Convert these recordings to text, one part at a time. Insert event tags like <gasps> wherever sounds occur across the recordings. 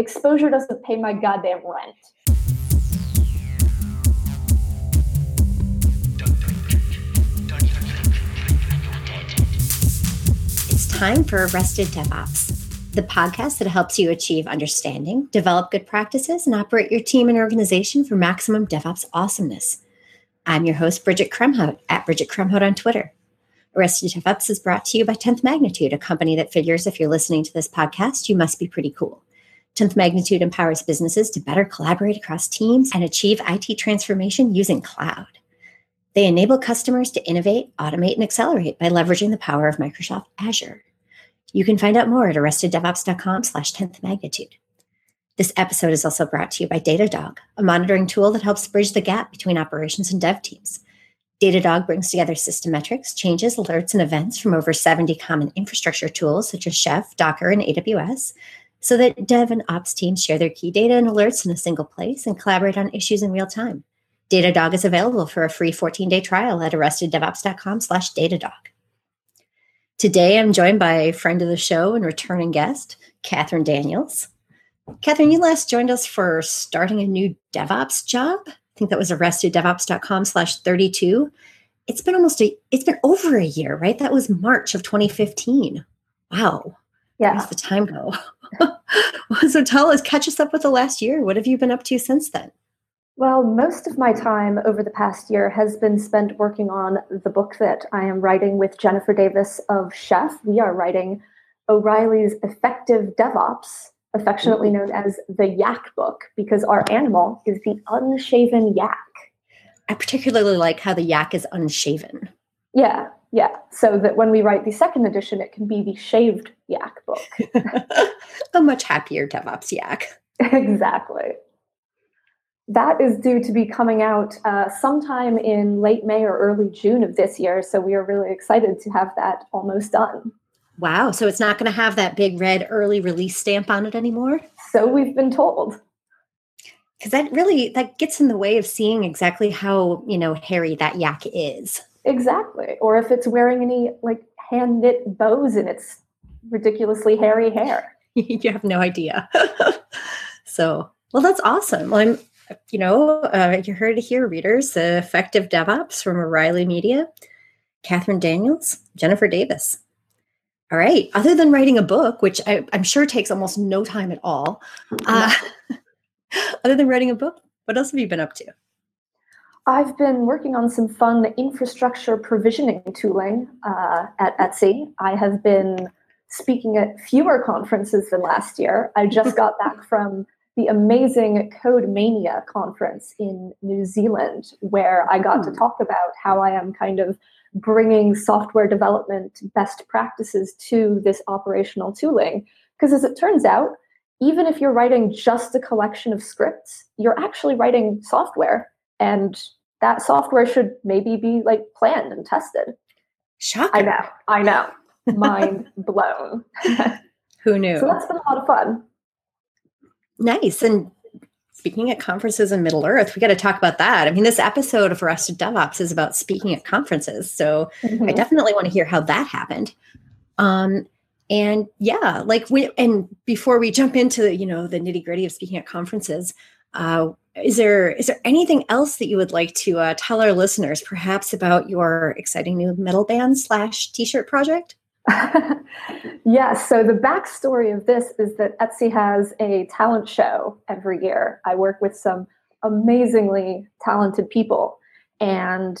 exposure doesn't pay my goddamn rent. It's time for Arrested DevOps, the podcast that helps you achieve understanding, develop good practices, and operate your team and organization for maximum DevOps awesomeness. I'm your host, Bridget Kromhout, at Bridget Kromhout on Twitter. Arrested DevOps is brought to you by 10th Magnitude, a company that figures if you're listening to this podcast, you must be pretty cool. 10th Magnitude empowers businesses to better collaborate across teams and achieve IT transformation using cloud. They enable customers to innovate, automate, and accelerate by leveraging the power of Microsoft Azure. You can find out more at arresteddevops.com slash 10th magnitude. This episode is also brought to you by Datadog, a monitoring tool that helps bridge the gap between operations and dev teams. Datadog brings together system metrics, changes, alerts, and events from over 70 common infrastructure tools such as Chef, Docker, and AWS, so that dev and ops teams share their key data and alerts in a single place and collaborate on issues in real time. Datadog is available for a free 14-day trial at arresteddevops.com slash Datadog. Today, I'm joined by a friend of the show and returning guest, Katherine Daniels. Katherine, you last joined us for starting a new DevOps job. I think that was arresteddevops.com slash 32. It's been almost a, it's been over a year, right? That was March of 2015. Wow. Yeah. Where's the time go? <laughs> so tell us, catch us up with the last year. What have you been up to since then? Well, most of my time over the past year has been spent working on the book that I am writing with Jennifer Davis of Chef. We are writing O'Reilly's Effective DevOps, affectionately mm-hmm. known as the Yak Book, because our animal is the unshaven yak. I particularly like how the yak is unshaven. Yeah, yeah. So that when we write the second edition, it can be the shaved yak book. <laughs> <laughs> a much happier DevOps yak. exactly. That is due to be coming out uh, sometime in late May or early June of this year. So we are really excited to have that almost done. Wow. So it's not going to have that big red early release stamp on it anymore? So we've been told. Because that really that gets in the way of seeing exactly how, you know, hairy that yak is. Exactly. Or if it's wearing any like hand knit bows in its ridiculously hairy hair. <laughs> you have no idea. <laughs> so, well, that's awesome. Well, I'm you know, uh, you heard it here, readers. The effective DevOps from O'Reilly Media, Katherine Daniels, Jennifer Davis. All right. Other than writing a book, which I, am sure takes almost no time at all, uh, <laughs> other than writing a book, what else have you been up to? I've been working on some fun infrastructure provisioning tooling uh, at Etsy. I have been speaking at fewer conferences than last year. I just got back <laughs> from the amazing Code Mania conference in New Zealand, where I got to hmm. talk about how I am kind of bringing software development best practices to this operational tooling. Because as it turns out, even if you're writing just a collection of scripts, you're actually writing software. And that software should maybe be like planned and tested. Shocking. I know. I know. Mind <laughs> blown. Who knew? So that's been a lot of fun. Nice. And speaking at conferences in Middle Earth, we got to talk about that. I mean, this episode of Arrested DevOps is about speaking at conferences. So mm-hmm. I definitely want to hear how that happened. Um, and yeah, like we, and before we jump into, you know, the nitty gritty of speaking at conferences, uh, is there is there anything else that you would like to uh, tell our listeners, perhaps about your exciting new metal band slash t-shirt project? <laughs> yes. So the backstory of this is that Etsy has a talent show every year. I work with some amazingly talented people. And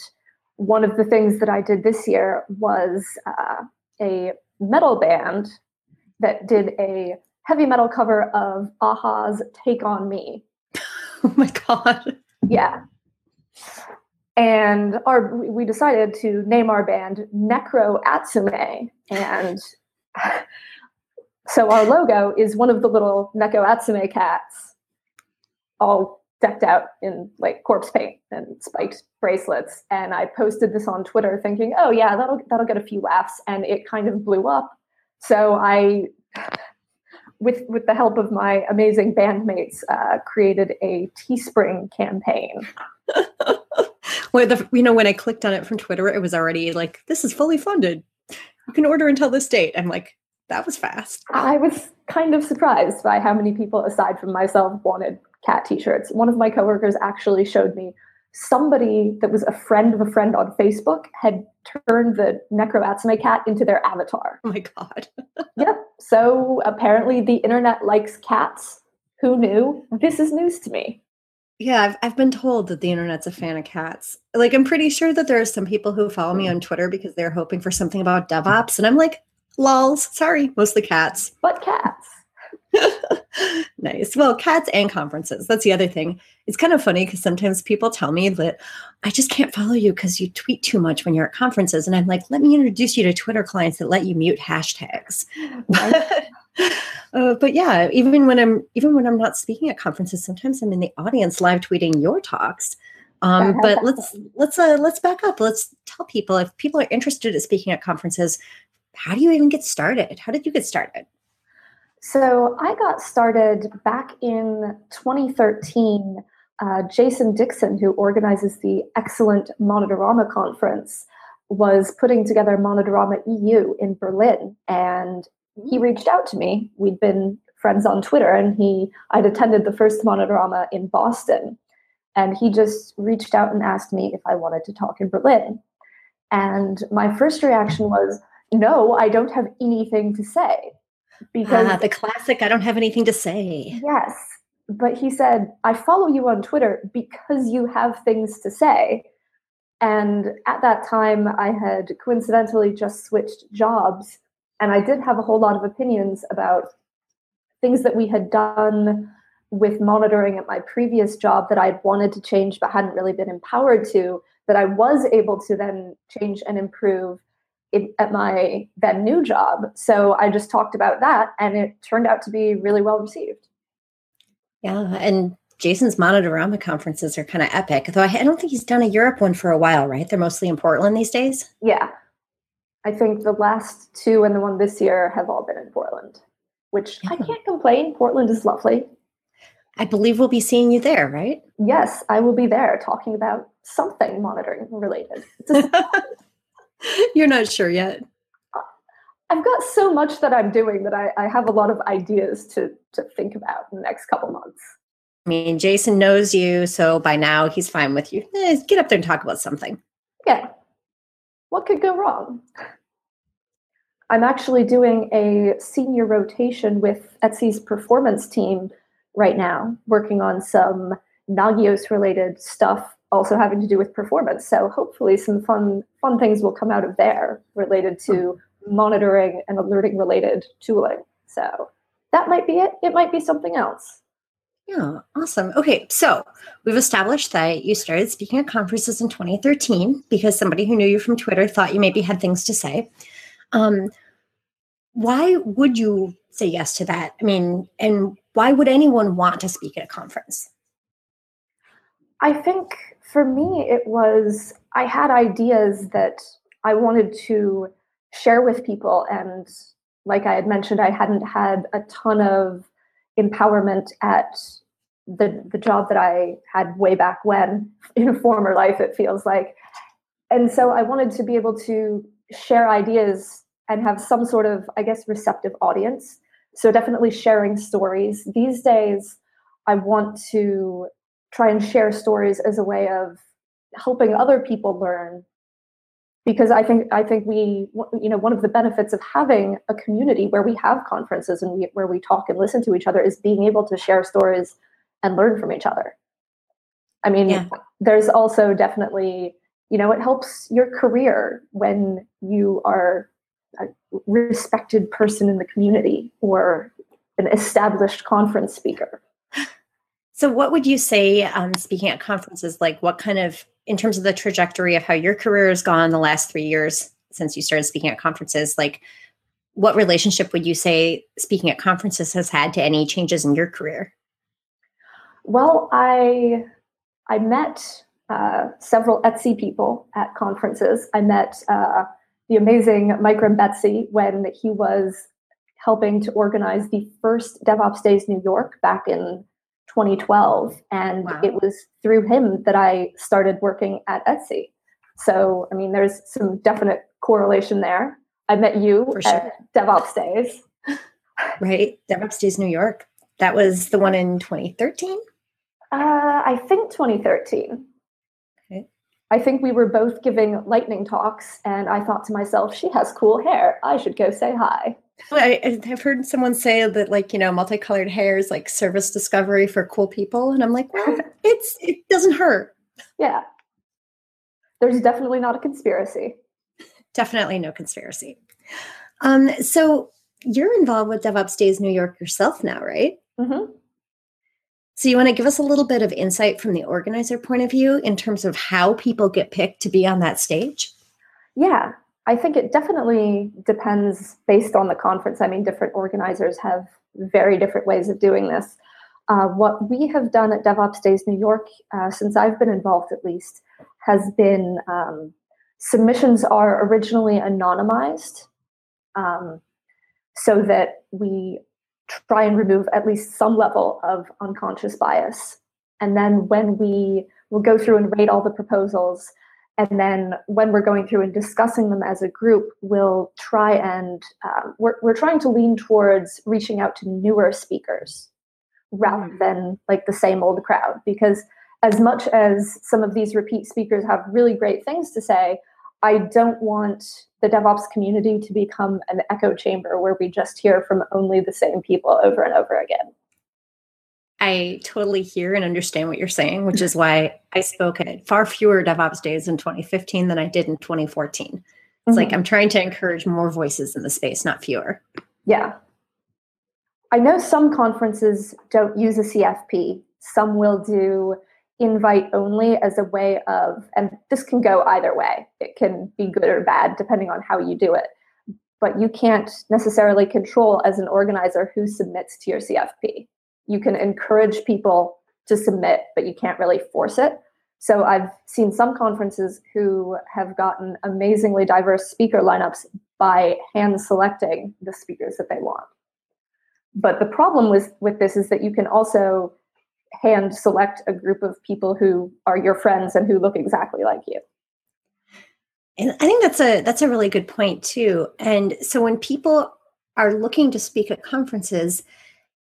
one of the things that I did this year was uh, a metal band that did a heavy metal cover of a-ha's Take On Me. <laughs> Oh my God. Yeah and our we decided to name our band Necro Atsume, and <laughs> so our logo is one of the little Necro Atsume cats, all decked out in like corpse paint and spiked bracelets. And I posted this on Twitter, thinking, "Oh yeah, that'll that'll get a few laughs," and it kind of blew up. So I with with the help of my amazing bandmates, uh, created a Teespring campaign <laughs> where the you know when I clicked on it from Twitter, it was already like this is fully funded. You can order until this date. I'm like, That was fast. I was kind of surprised by how many people, aside from myself, wanted cat t-shirts. One of my coworkers actually showed me somebody that was a friend of a friend on Facebook had turned the Necro cat into their avatar. Oh my god. <laughs> yep. So apparently the internet likes cats. Who knew? This is news to me. Yeah, I've, I've been told that the internet's a fan of cats. Like, I'm pretty sure that there are some people who follow me on Twitter because they're hoping for something about DevOps. And I'm like, lols, sorry, mostly cats. But cats. <laughs> nice. Well, cats and conferences. That's the other thing. It's kind of funny because sometimes people tell me that I just can't follow you because you tweet too much when you're at conferences. And I'm like, let me introduce you to Twitter clients that let you mute hashtags. <laughs> Uh, but yeah, even when I'm even when I'm not speaking at conferences, sometimes I'm in the audience live tweeting your talks. Um, but let's let's uh, let's back up. Let's tell people if people are interested in speaking at conferences, how do you even get started? How did you get started? So I got started back in 2013. Uh, Jason Dixon, who organizes the excellent Monitorama conference, was putting together Monitorama EU in Berlin, and he reached out to me. We'd been friends on Twitter, and he I'd attended the first Monitorama in Boston, and he just reached out and asked me if I wanted to talk in Berlin. And my first reaction was, "No, I don't have anything to say." Because uh, the classic, "I don't have anything to say." Yes, but he said, "I follow you on Twitter because you have things to say." And at that time, I had coincidentally just switched jobs and I did have a whole lot of opinions about things that we had done with monitoring at my previous job that I'd wanted to change but hadn't really been empowered to, that I was able to then change and improve it, at my then new job. So I just talked about that and it turned out to be really well received. Yeah. And Jason's Monitorama conferences are kind of epic, though I don't think he's done a Europe one for a while, right? They're mostly in Portland these days. Yeah. I think the last two and the one this year have all been in Portland, which yeah. I can't complain. Portland is lovely. I believe we'll be seeing you there, right? Yes, I will be there talking about something monitoring related. <laughs> <laughs> You're not sure yet. I've got so much that I'm doing that I, I have a lot of ideas to to think about in the next couple months. I mean, Jason knows you, so by now he's fine with you. Eh, get up there and talk about something. Yeah, what could go wrong? I'm actually doing a senior rotation with Etsy's performance team right now, working on some Nagios related stuff, also having to do with performance. So hopefully some fun fun things will come out of there related to monitoring and alerting related tooling. So that might be it. It might be something else. Yeah, awesome. Okay, so we've established that you started speaking at conferences in 2013 because somebody who knew you from Twitter thought you maybe had things to say. Um, why would you say yes to that? I mean, and why would anyone want to speak at a conference? I think for me, it was I had ideas that I wanted to share with people. And like I had mentioned, I hadn't had a ton of empowerment at the the job that I had way back when in a former life it feels like and so I wanted to be able to share ideas and have some sort of I guess receptive audience so definitely sharing stories these days I want to try and share stories as a way of helping other people learn because I think I think we you know one of the benefits of having a community where we have conferences and we, where we talk and listen to each other is being able to share stories and learn from each other. I mean, yeah. there's also definitely, you know, it helps your career when you are a respected person in the community or an established conference speaker. So, what would you say, um, speaking at conferences, like what kind of, in terms of the trajectory of how your career has gone the last three years since you started speaking at conferences, like what relationship would you say speaking at conferences has had to any changes in your career? Well, I I met uh, several Etsy people at conferences. I met uh, the amazing Mike Betsy when he was helping to organize the first DevOps Days New York back in 2012, and wow. it was through him that I started working at Etsy. So, I mean, there's some definite correlation there. I met you For sure. at DevOps Days. <laughs> right. DevOps Days New York. That was the one in 2013? Uh, I think 2013. Okay. I think we were both giving lightning talks, and I thought to myself, she has cool hair. I should go say hi. I, have heard someone say that, like, you know, multicolored hair is like service discovery for cool people. And I'm like, well, <laughs> it's it doesn't hurt. Yeah. There's definitely not a conspiracy. Definitely no conspiracy. Um, so you're involved with DevOps Days New York yourself now, right? Mm-hmm. So you want to give us a little bit of insight from the organizer point of view in terms of how people get picked to be on that stage? Yeah, I think it definitely depends based on the conference. I mean, different organizers have very different ways of doing this. Uh, what we have done at DevOps Days New York, uh, since I've been involved at least, has been um, submissions are originally anonymized um, so that we try and remove at least some level of unconscious bias. And then when we will go through and rate all the proposals, and then when we're going through and discussing them as a group, we'll try and um, we're, we're trying to lean towards reaching out to newer speakers rather mm. than like the same old crowd. Because as much as some of these repeat speakers have really great things to say, I don't want the DevOps community to become an echo chamber where we just hear from only the same people over and over again. I totally hear and understand what you're saying, which is why I spoke at far fewer DevOps days in 2015 than I did in 2014. It's mm-hmm. like I'm trying to encourage more voices in the space, not fewer. Yeah. I know some conferences don't use a CFP. Some will do invite only as a way of, and this can go either way. It can be good or bad depending on how you do it. But you can't necessarily control as an organizer who submits to your CFP you can encourage people to submit, but you can't really force it. So I've seen some conferences who have gotten amazingly diverse speaker lineups by hand selecting the speakers that they want. But the problem with, with this is that you can also hand select a group of people who are your friends and who look exactly like you. And I think that's a that's a really good point too. And so when people are looking to speak at conferences,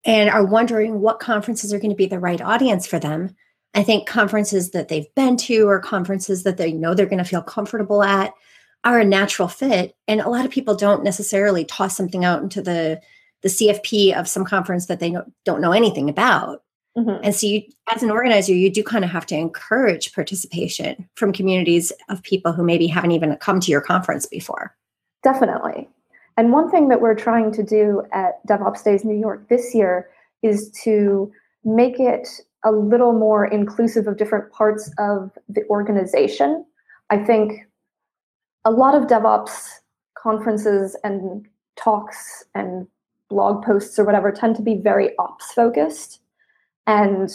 and are wondering what conferences are going to be the right audience for them. I think conferences that they've been to or conferences that they know they're going to feel comfortable at are a natural fit. And a lot of people don't necessarily toss something out into the the CFP of some conference that they don't know anything about. Mm-hmm. And so, you, as an organizer, you do kind of have to encourage participation from communities of people who maybe haven't even come to your conference before. Definitely. And one thing that we're trying to do at DevOps Days New York this year is to make it a little more inclusive of different parts of the organization. I think a lot of DevOps conferences and talks and blog posts or whatever tend to be very ops focused. And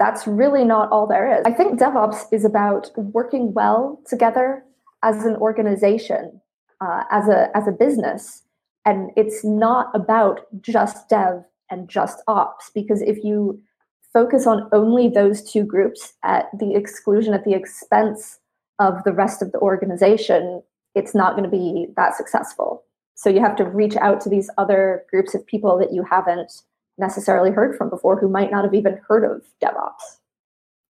that's really not all there is. I think DevOps is about working well together as an organization uh, as a as a business. And it's not about just dev and just ops because if you focus on only those two groups at the exclusion at the expense of the rest of the organization it's not going to be that successful. So you have to reach out to these other groups of people that you haven't necessarily heard from before who might not have even heard of devops.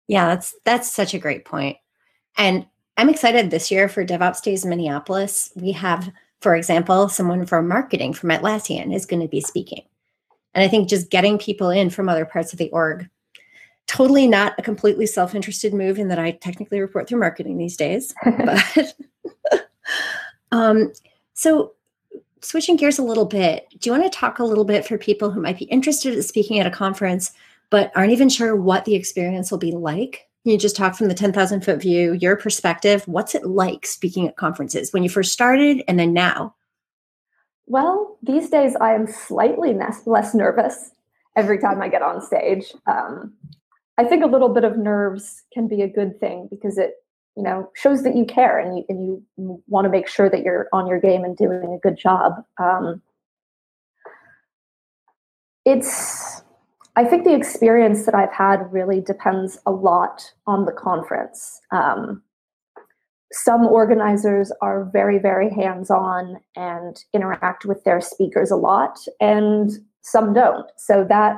Yeah that's that's such a great point. And I'm excited this year for DevOps Days Minneapolis. We have, for example, someone from marketing from Atlassian is going to be speaking. And I think just getting people in from other parts of the org, totally not a completely self interested move in that I technically report through marketing these days. <laughs> but <laughs> um, so, switching gears a little bit, do you want to talk a little bit for people who might be interested in speaking at a conference but aren't even sure what the experience will be like? You just talk from the 10,000 foot view, your perspective. What's it like speaking at conferences when you first started and then now? Well, these days I am slightly less nervous every time I get on stage. Um, I think a little bit of nerves can be a good thing because it, you know, shows that you care and you, and you want to make sure that you're on your game and doing a good job. Um, it's I think the experience that I've had really depends a lot on the conference. Um, some organizers are very, very hands on and interact with their speakers a lot, and some don't. So that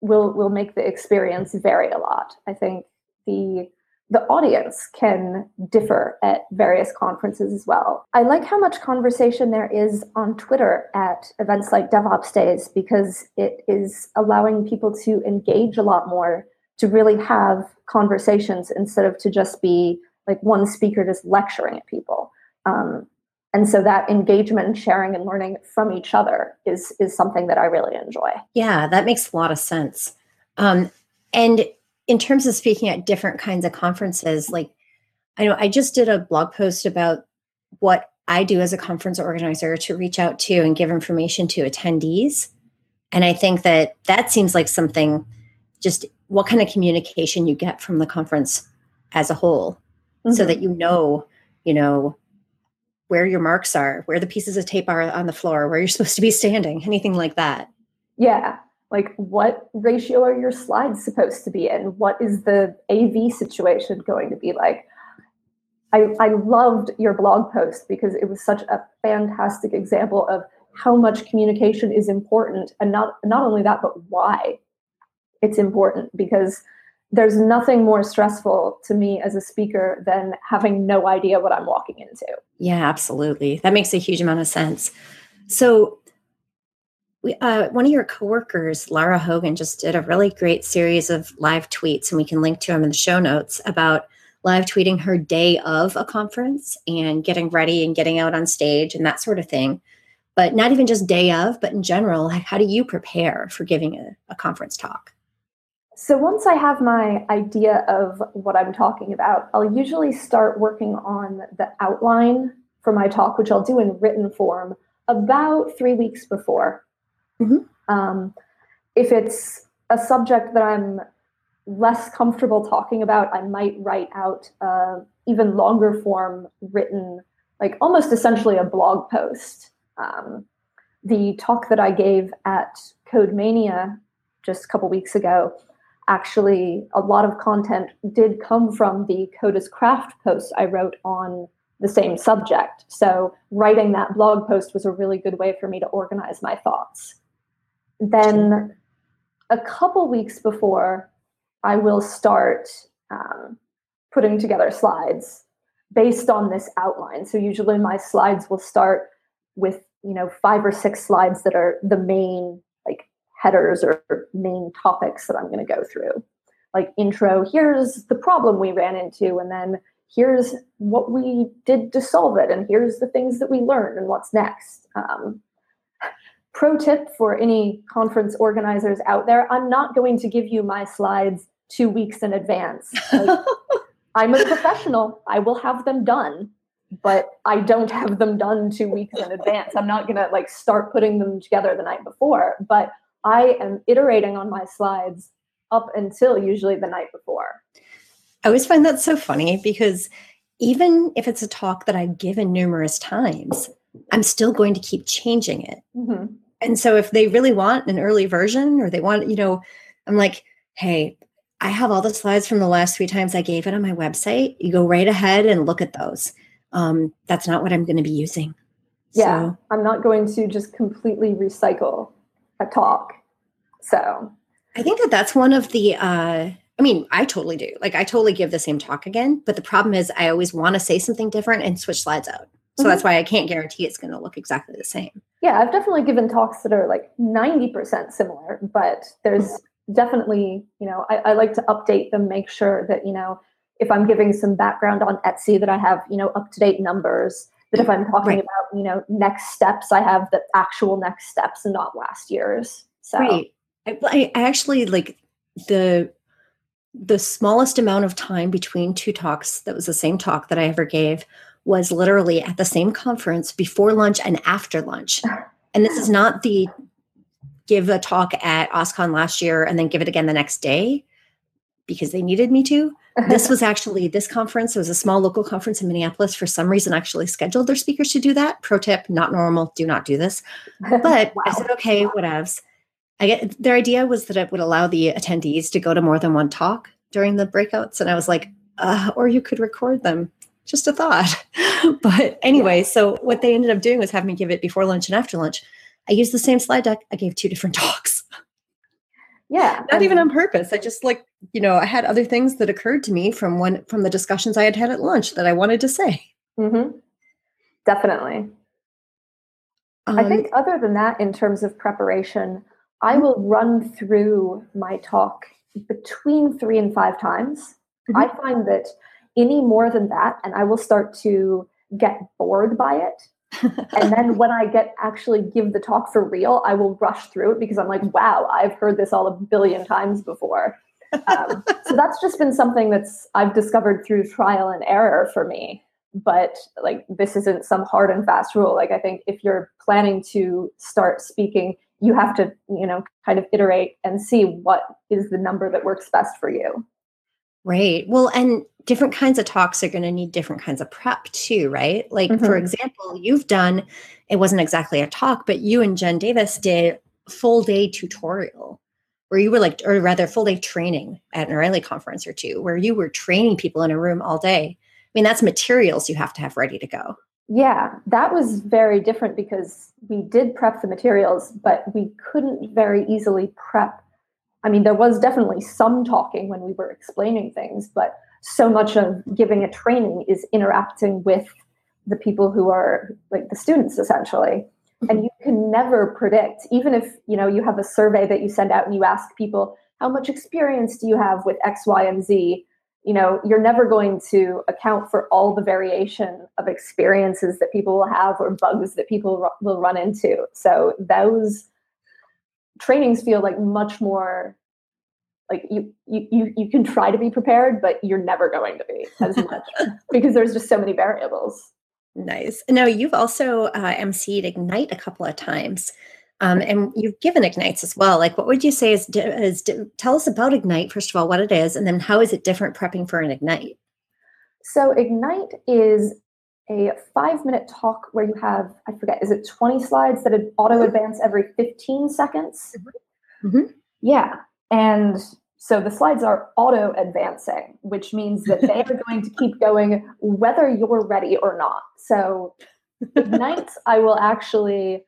will will make the experience vary a lot. I think the the audience can differ at various conferences as well. I like how much conversation there is on Twitter at events like DevOps Days because it is allowing people to engage a lot more, to really have conversations instead of to just be like one speaker just lecturing at people. Um, and so that engagement and sharing and learning from each other is is something that I really enjoy. Yeah, that makes a lot of sense. Um, and in terms of speaking at different kinds of conferences, like I know I just did a blog post about what I do as a conference organizer to reach out to and give information to attendees. And I think that that seems like something just what kind of communication you get from the conference as a whole mm-hmm. so that you know, you know, where your marks are, where the pieces of tape are on the floor, where you're supposed to be standing, anything like that. Yeah like what ratio are your slides supposed to be in what is the av situation going to be like I, I loved your blog post because it was such a fantastic example of how much communication is important and not not only that but why it's important because there's nothing more stressful to me as a speaker than having no idea what I'm walking into. Yeah, absolutely. That makes a huge amount of sense. So we, uh, one of your coworkers, Lara Hogan, just did a really great series of live tweets, and we can link to them in the show notes about live tweeting her day of a conference and getting ready and getting out on stage and that sort of thing. But not even just day of, but in general, how do you prepare for giving a, a conference talk? So once I have my idea of what I'm talking about, I'll usually start working on the outline for my talk, which I'll do in written form about three weeks before. Mm-hmm. Um, if it's a subject that I'm less comfortable talking about, I might write out even longer form written, like almost essentially a blog post. Um, the talk that I gave at CodeMania just a couple weeks ago, actually, a lot of content did come from the Code as Craft post I wrote on the same subject. So, writing that blog post was a really good way for me to organize my thoughts then a couple weeks before, I will start um, putting together slides based on this outline. So usually my slides will start with you know five or six slides that are the main like headers or main topics that I'm going to go through. Like intro, here's the problem we ran into, and then here's what we did to solve it, and here's the things that we learned and what's next. Um, pro tip for any conference organizers out there i'm not going to give you my slides two weeks in advance. Like, <laughs> i'm a professional. I will have them done but i don't have them done two weeks in advance. I'm not going to like start putting them together the night before but i am iterating on my slides up until usually the night before. I always find that so funny because even if it's a talk that i've given numerous times I'm still going to keep changing it. Mm-hmm. And so if they really want an early version or they want, you know, I'm like, hey, I have all the slides from the last three times I gave it on my website. You go right ahead and look at those. Um, that's not what I'm going to be using. Yeah, so. I'm not going to just completely recycle a talk. So I think that that's one of the, uh, I mean, I totally do. Like, I totally give the same talk again. But the problem is, I always want to say something different and switch slides out. So mm-hmm. that's why I can't guarantee it's going to look exactly the same. Yeah, I've definitely given talks that are like 90% similar, but there's definitely, you know, I, I like to update them, make sure that, you know, if I'm giving some background on Etsy, that I have, you know, up to date numbers. That if I'm talking right. about, you know, next steps, I have the actual next steps and not last year's. So, right. I, I actually like the the smallest amount of time between two talks that was the same talk that I ever gave was literally at the same conference before lunch and after lunch. And this is <sighs> not the give a talk at OSCON last year and then give it again the next day because they needed me to. This <laughs> was actually this conference. It was a small local conference in Minneapolis. For some reason, actually scheduled their speakers to do that. Pro tip: not normal. Do not do this. But <laughs> wow. I said, okay, whatevs. I get their idea was that it would allow the attendees to go to more than one talk during the breakouts, and I was like, uh, or you could record them. Just a thought. <laughs> but anyway, so what they ended up doing was having me give it before lunch and after lunch. I used the same slide deck. I gave two different <laughs> talks. Yeah. Not even on purpose. I just like, you know, I had other things that occurred to me from one from the discussions I had had at lunch that I wanted to say. Mm-hmm. Definitely. Um, I think other than that, in terms of preparation, I mm-hmm. will run through my talk between three and five times. Mm-hmm. I find that any more than that, and I will start to get bored by it. <laughs> and then when I get actually give the talk for real, I will rush through it because I'm like, wow, I've heard this all a billion times before. Um, <laughs> so that's just been something that's I've discovered through trial and error for me. But like, this isn't some hard and fast rule. Like, I think if you're planning to start speaking, you have to, you know, kind of iterate and see what is the number that works best for you. Right. Well, and different kinds of talks are going to need different kinds of prep too, right? Like, mm-hmm. for example, you've done, it wasn't exactly a talk, but you and Jen Davis did full day tutorial where you were like, or rather, full day training at an O'Reilly conference or two, where you were training people in a room all day. I mean, that's materials you have to have ready to go. Yeah, that was very different because we did prep the materials, but we couldn't very easily prep I mean, there was definitely some talking when we were explaining things, but so much of giving a training is interacting with the people who are like the students essentially. Mm-hmm. And you can never predict, even if you know you have a survey that you send out and you ask people, how much experience do you have with X, Y, and Z? You know, you're never going to account for all the variation of experiences that people will have or bugs that people will run into. So those trainings feel like much more like you you you can try to be prepared but you're never going to be as much <laughs> because there's just so many variables. Nice. Now you've also uh, emceed ignite a couple of times um, and you've given ignites as well. Like what would you say is, is tell us about ignite first of all what it is and then how is it different prepping for an ignite? So ignite is a five minute talk where you have, I forget, is it 20 slides that auto advance every 15 seconds? Mm-hmm. mm-hmm. Yeah. And so the slides are auto advancing, which means that they are going to keep going whether you're ready or not. So nights I will actually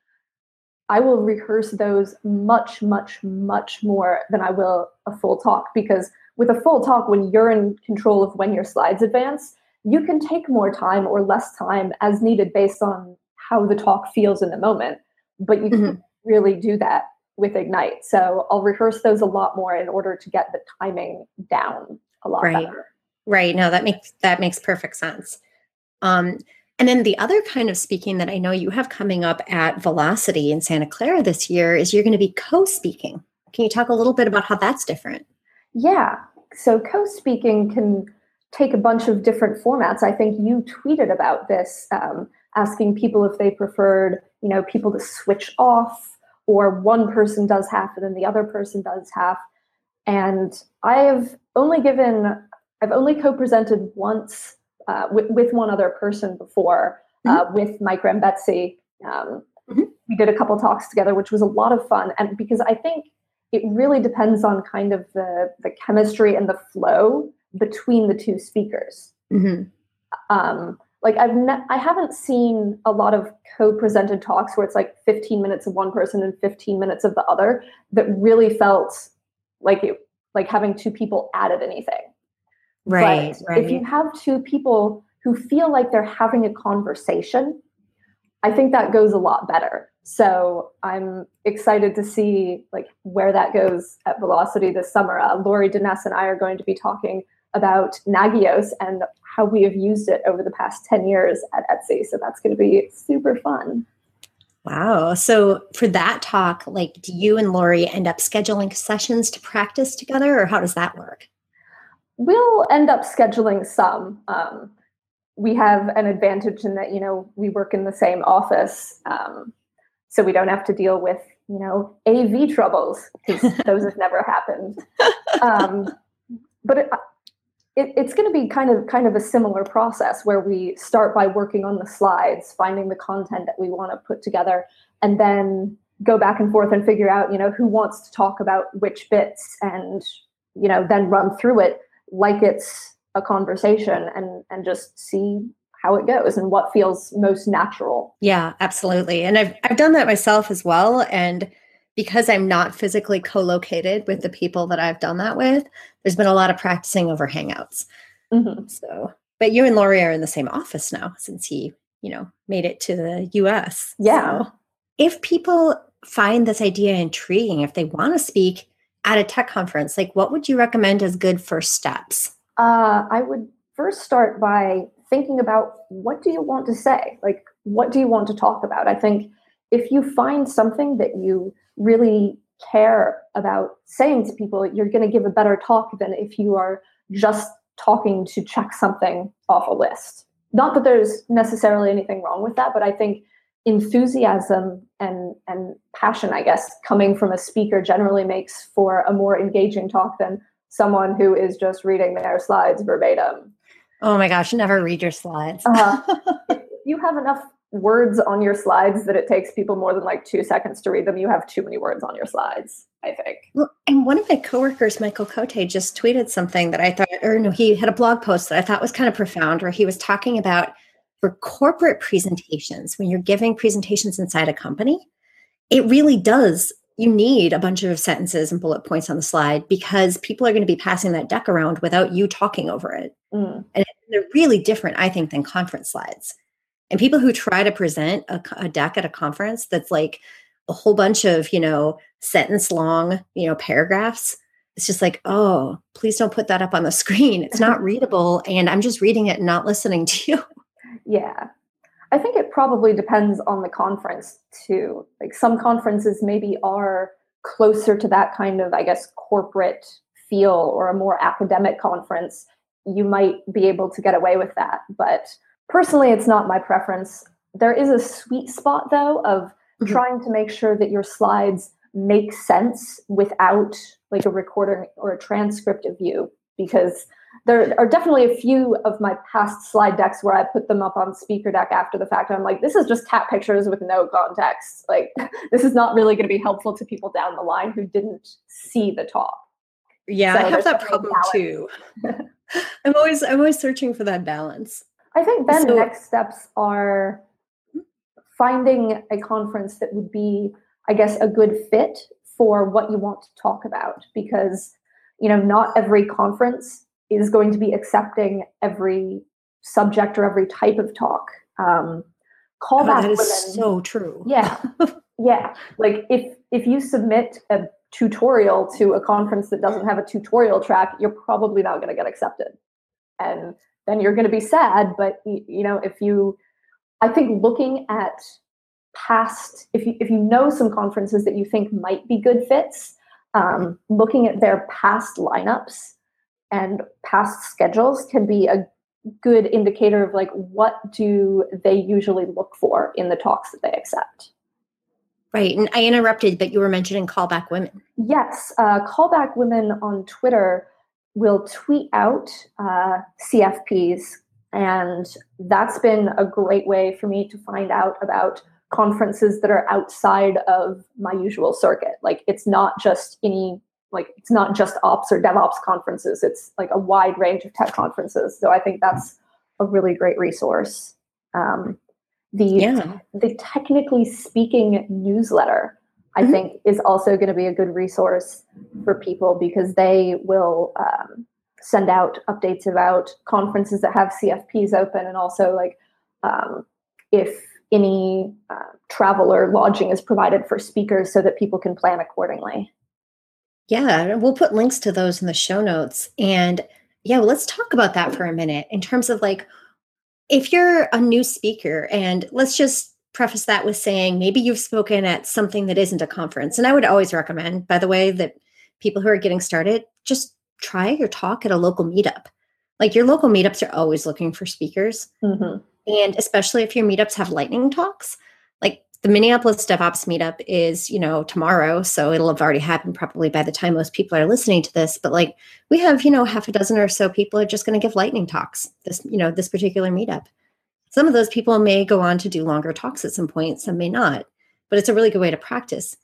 I will rehearse those much, much, much more than I will a full talk because with a full talk, when you're in control of when your slides advance, you can take more time or less time as needed based on how the talk feels in the moment. But you mm-hmm. can really do that with Ignite. So I'll rehearse those a lot more in order to get the timing down a lot right. better. Right. No, that makes that makes perfect sense. Um, and then the other kind of speaking that I know you have coming up at Velocity in Santa Clara this year is you're going to be co-speaking. Can you talk a little bit about how that's different? Yeah. So co-speaking can take a bunch of different formats. I think you tweeted about this, um, asking people if they preferred, you know, people to switch off, or one person does half and then the other person does half. And I have only given, I've only co-presented once uh, with, with one other person before, uh, mm-hmm. with Mike Rembetsy. Um, mm-hmm. We did a couple talks together, which was a lot of fun. And because I think it really depends on kind of the the chemistry and the flow between the two speakers. Mm-hmm. Um, like I've ne- I haven't seen a lot of co-presented talks where it's like 15 minutes of one person and 15 minutes of the other that really felt like it like having two people added anything. Right, but right. If you have two people who feel like they're having a conversation, I think that goes a lot better. So I'm excited to see like where that goes at Velocity this summer. Uh, Laurie Denness and I are going to be talking about Nagios and how we have used it over the past 10 years at Etsy. So that's going to be super fun. Wow. So for that talk, like do you and Laurie end up scheduling sessions to practice together or how does that work? We'll end up scheduling some. Um, we have an advantage in that, you know, we work in the same office. Um, so we don't have to deal with, you know, AV troubles because <laughs> those have never happened. Um, but it, it, it's going to be kind of kind of a similar process where we start by working on the slides, finding the content that we want to put together, and then go back and forth and figure out, you know, who wants to talk about which bits, and you know, then run through it like it's a conversation and and just see how it goes and what feels most natural. Yeah, absolutely. And I've I've done that myself as well and because I'm not physically co-located with the people that I've done that with, there's been a lot of practicing over hangouts. Mm-hmm. So, but you and Laurie are in the same office now since he, you know, made it to the US. Yeah. So if people find this idea intriguing, if they want to speak at a tech conference, like what would you recommend as good first steps? Uh, I would first start by thinking about what do you want to say? Like, what do you want to talk about? I think if you find something that you really care about saying to people, you're going to give a better talk than if you are just talking to check something off a list. Not that there's necessarily anything wrong with that, but I think enthusiasm and and passion, I guess, coming from a speaker generally makes for a more engaging talk than someone who is just reading their slides verbatim. Oh my gosh, never read your slides. uh, <laughs> you have enough words on your slides that it takes people more than like two seconds to read them. You have too many words on your slides, I think. Well, and one of my coworkers, Michael Cote, just tweeted something that I thought, or no, he had a blog post that I thought was kind of profound where he was talking about for corporate presentations, when you're giving presentations inside a company, it really does you need a bunch of sentences and bullet points on the slide because people are going to be passing that deck around without you talking over it. Mm. And they're really different, I think, than conference slides. And people who try to present a, a, deck at a conference that's like a whole bunch of, you know, sentence long, you know, paragraphs, it's just like, oh, please don't put that up on the <laughs> screen. It's not <laughs> readable. And I'm just reading it and not listening to you. Yeah. I think it probably depends on the conference too. Like some conferences maybe are closer to that kind of, I guess, corporate feel or a more academic conference. You might be able to get away with that. But personally, it's not my preference. There is a sweet spot though of mm-hmm. trying to make sure that your slides make sense without like a recording or a transcript of you because there are definitely a few of my past slide decks where I put them up on speaker deck after the fact. I'm like, this is just cat pictures with no context. Like, <laughs> this is not really going to be helpful to people down the line who didn't see the talk. Yeah, so I have that problem too. <laughs> I'm always I'm always searching for that balance. I think then so, next steps are finding a conference that would be, I guess, a good fit for what you want to talk about because you know not every conference is going to be accepting every subject or every type of talk. Um, callback oh, that is women, so true. Yeah, <laughs> yeah. Like if if you submit a tutorial to a conference that doesn't have a tutorial track, you're probably not going to get accepted, and then you're going to be sad. But you know, if you, I think looking at past, if you if you know some conferences that you think might be good fits, um, looking at their past lineups and past schedules can be a good indicator of like what do they usually look for in the talks that they accept right and i interrupted but you were mentioning callback women yes uh, callback women on twitter will tweet out uh, cfps and that's been a great way for me to find out about conferences that are outside of my usual circuit like it's not just any like it's not just ops or DevOps conferences, it's like a wide range of tech conferences. So I think that's a really great resource. Um, the yeah. the technically speaking newsletter, I mm-hmm. think, is also going to be a good resource for people because they will um, send out updates about conferences that have CFPs open, and also like um, if any uh, travel or lodging is provided for speakers, so that people can plan accordingly. Yeah, we'll put links to those in the show notes. And yeah, well, let's talk about that for a minute in terms of like, if you're a new speaker, and let's just preface that with saying maybe you've spoken at something that isn't a conference. And I would always recommend, by the way, that people who are getting started just try your talk at a local meetup. Like your local meetups are always looking for speakers. Mm-hmm. And especially if your meetups have lightning talks, like the Minneapolis DevOps meetup is, you know, tomorrow. So it'll have already happened probably by the time most people are listening to this. But like we have, you know, half a dozen or so people are just going to give lightning talks this, you know, this particular meetup. Some of those people may go on to do longer talks at some point, some may not, but it's a really good way to practice.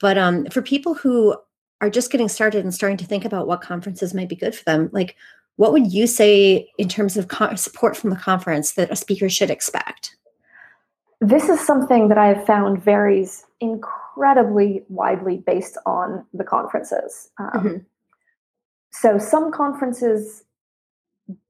But um, for people who are just getting started and starting to think about what conferences might be good for them, like what would you say in terms of co- support from the conference that a speaker should expect? This is something that I have found varies incredibly widely based on the conferences. Um, mm-hmm. So some conferences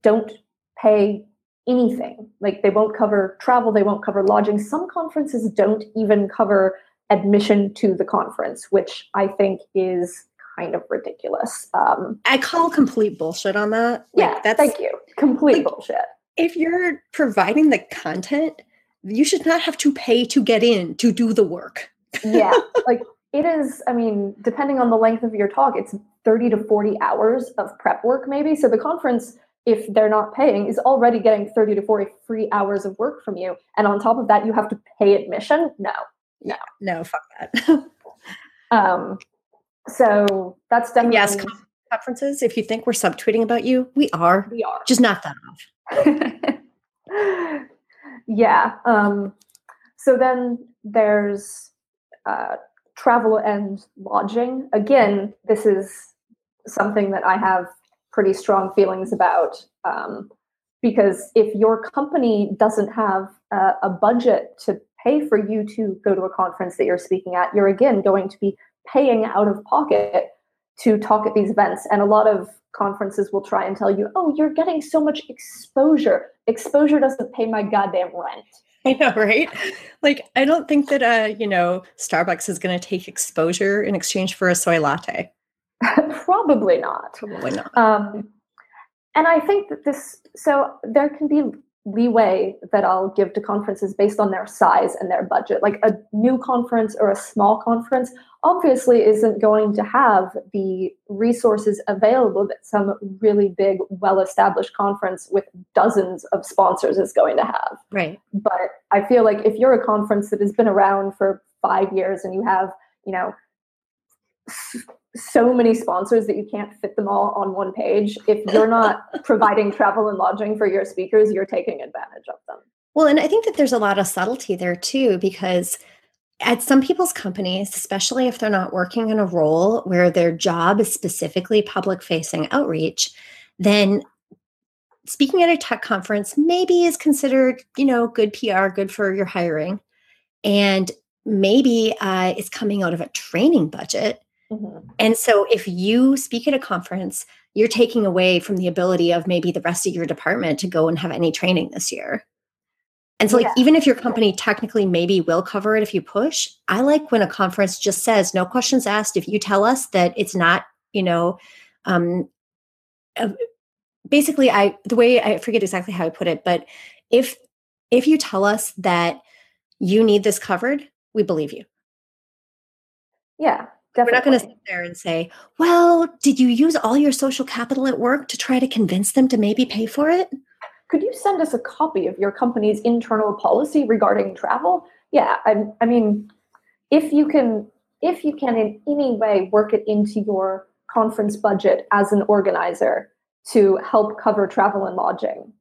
don't pay anything. Like they won't cover travel, they won't cover lodging. Some conferences don't even cover admission to the conference, which I think is kind of ridiculous. Um, I call complete bullshit on that. Like, yeah, that's thank you. Complete like, bullshit. If you're providing the content, you should not have to pay to get in to do the work. yeah, <laughs> like it is. I mean, depending on the length of your talk, it's 30 to 40 hours of prep work, maybe. So the conference if they're not paying is already getting 30 to 40 free hours of work from you. And on top of that you have to pay admission? No. No. No fuck that. <laughs> Um so that's definitely yes conferences if you think we're subtweeting about you we are. We are. Just not that off. <laughs> Yeah um so then there's uh travel and lodging. Again this is something that i have pretty strong feelings about um, because if your company doesn't have a, a budget to pay for you to go to a conference that you're speaking at, you're again going to be paying out of pocket to talk at these events. And a lot of conferences will try and tell you, oh, you're getting so much exposure. Exposure doesn't pay my goddamn rent. <laughs> I know, right? Like, I don't think that, uh, you know, Starbucks is going to take exposure in exchange for a soy latte. <laughs> Probably not. Probably not. Um, and I think that this, so there can be leeway that I'll give to conferences based on their size and their budget. Like a new conference or a small conference obviously isn't going to have the resources available that some really big, well established conference with dozens of sponsors is going to have. Right. But I feel like if you're a conference that has been around for five years and you have, you know, so many sponsors that you can't fit them all on one page. If you're not <laughs> providing travel and lodging for your speakers, you're taking advantage of them. Well, and I think that there's a lot of subtlety there too, because at some people's companies, especially if they're not working in a role where their job is specifically public facing outreach, then speaking at a tech conference maybe is considered, you know, good PR, good for your hiring. And maybe uh, it's coming out of a training budget Mm-hmm. And so if you speak at a conference, you're taking away from the ability of maybe the rest of your department to go and have any training this year. And so, like, yeah. even if your company technically maybe will cover it if you push, I like when a conference just says, no questions asked. If you tell us that it's not, you know, um, uh, basically, I, the way I forget exactly how I put it, but if, if you tell us that you need this covered, we believe you. Yeah. Definitely. We're not going to sit there and say, well, did you use all your social capital at work to try to convince them to maybe pay for it? Could you send us a copy of your company's internal policy regarding travel? Yeah, I, I mean, if you can, if you can in any way work it into your conference budget as an organizer to help cover travel and lodging,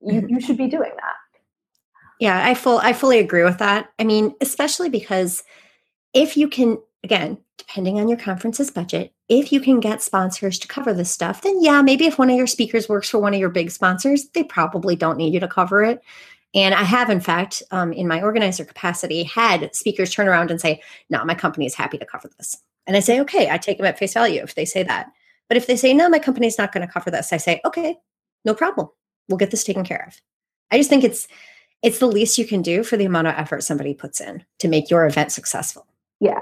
you, mm-hmm. you should be doing that. Yeah, I full I fully agree with that. I mean, especially because if you can again, depending on your conference's budget, if you can get sponsors to cover this stuff, then yeah, maybe if one of your speakers works for one of your big sponsors, they probably don't need you to cover it. And I have, in fact, um, in my organizer capacity, had speakers turn around and say, No, my company is happy to cover this. And I say, Okay, I take them at face value if they say that. But if they say, No, my company is not going to cover this, I say, Okay, no problem. We'll get this taken care of. I just think it's it's the least you can do for the amount of effort somebody puts in to make your event successful. Yeah,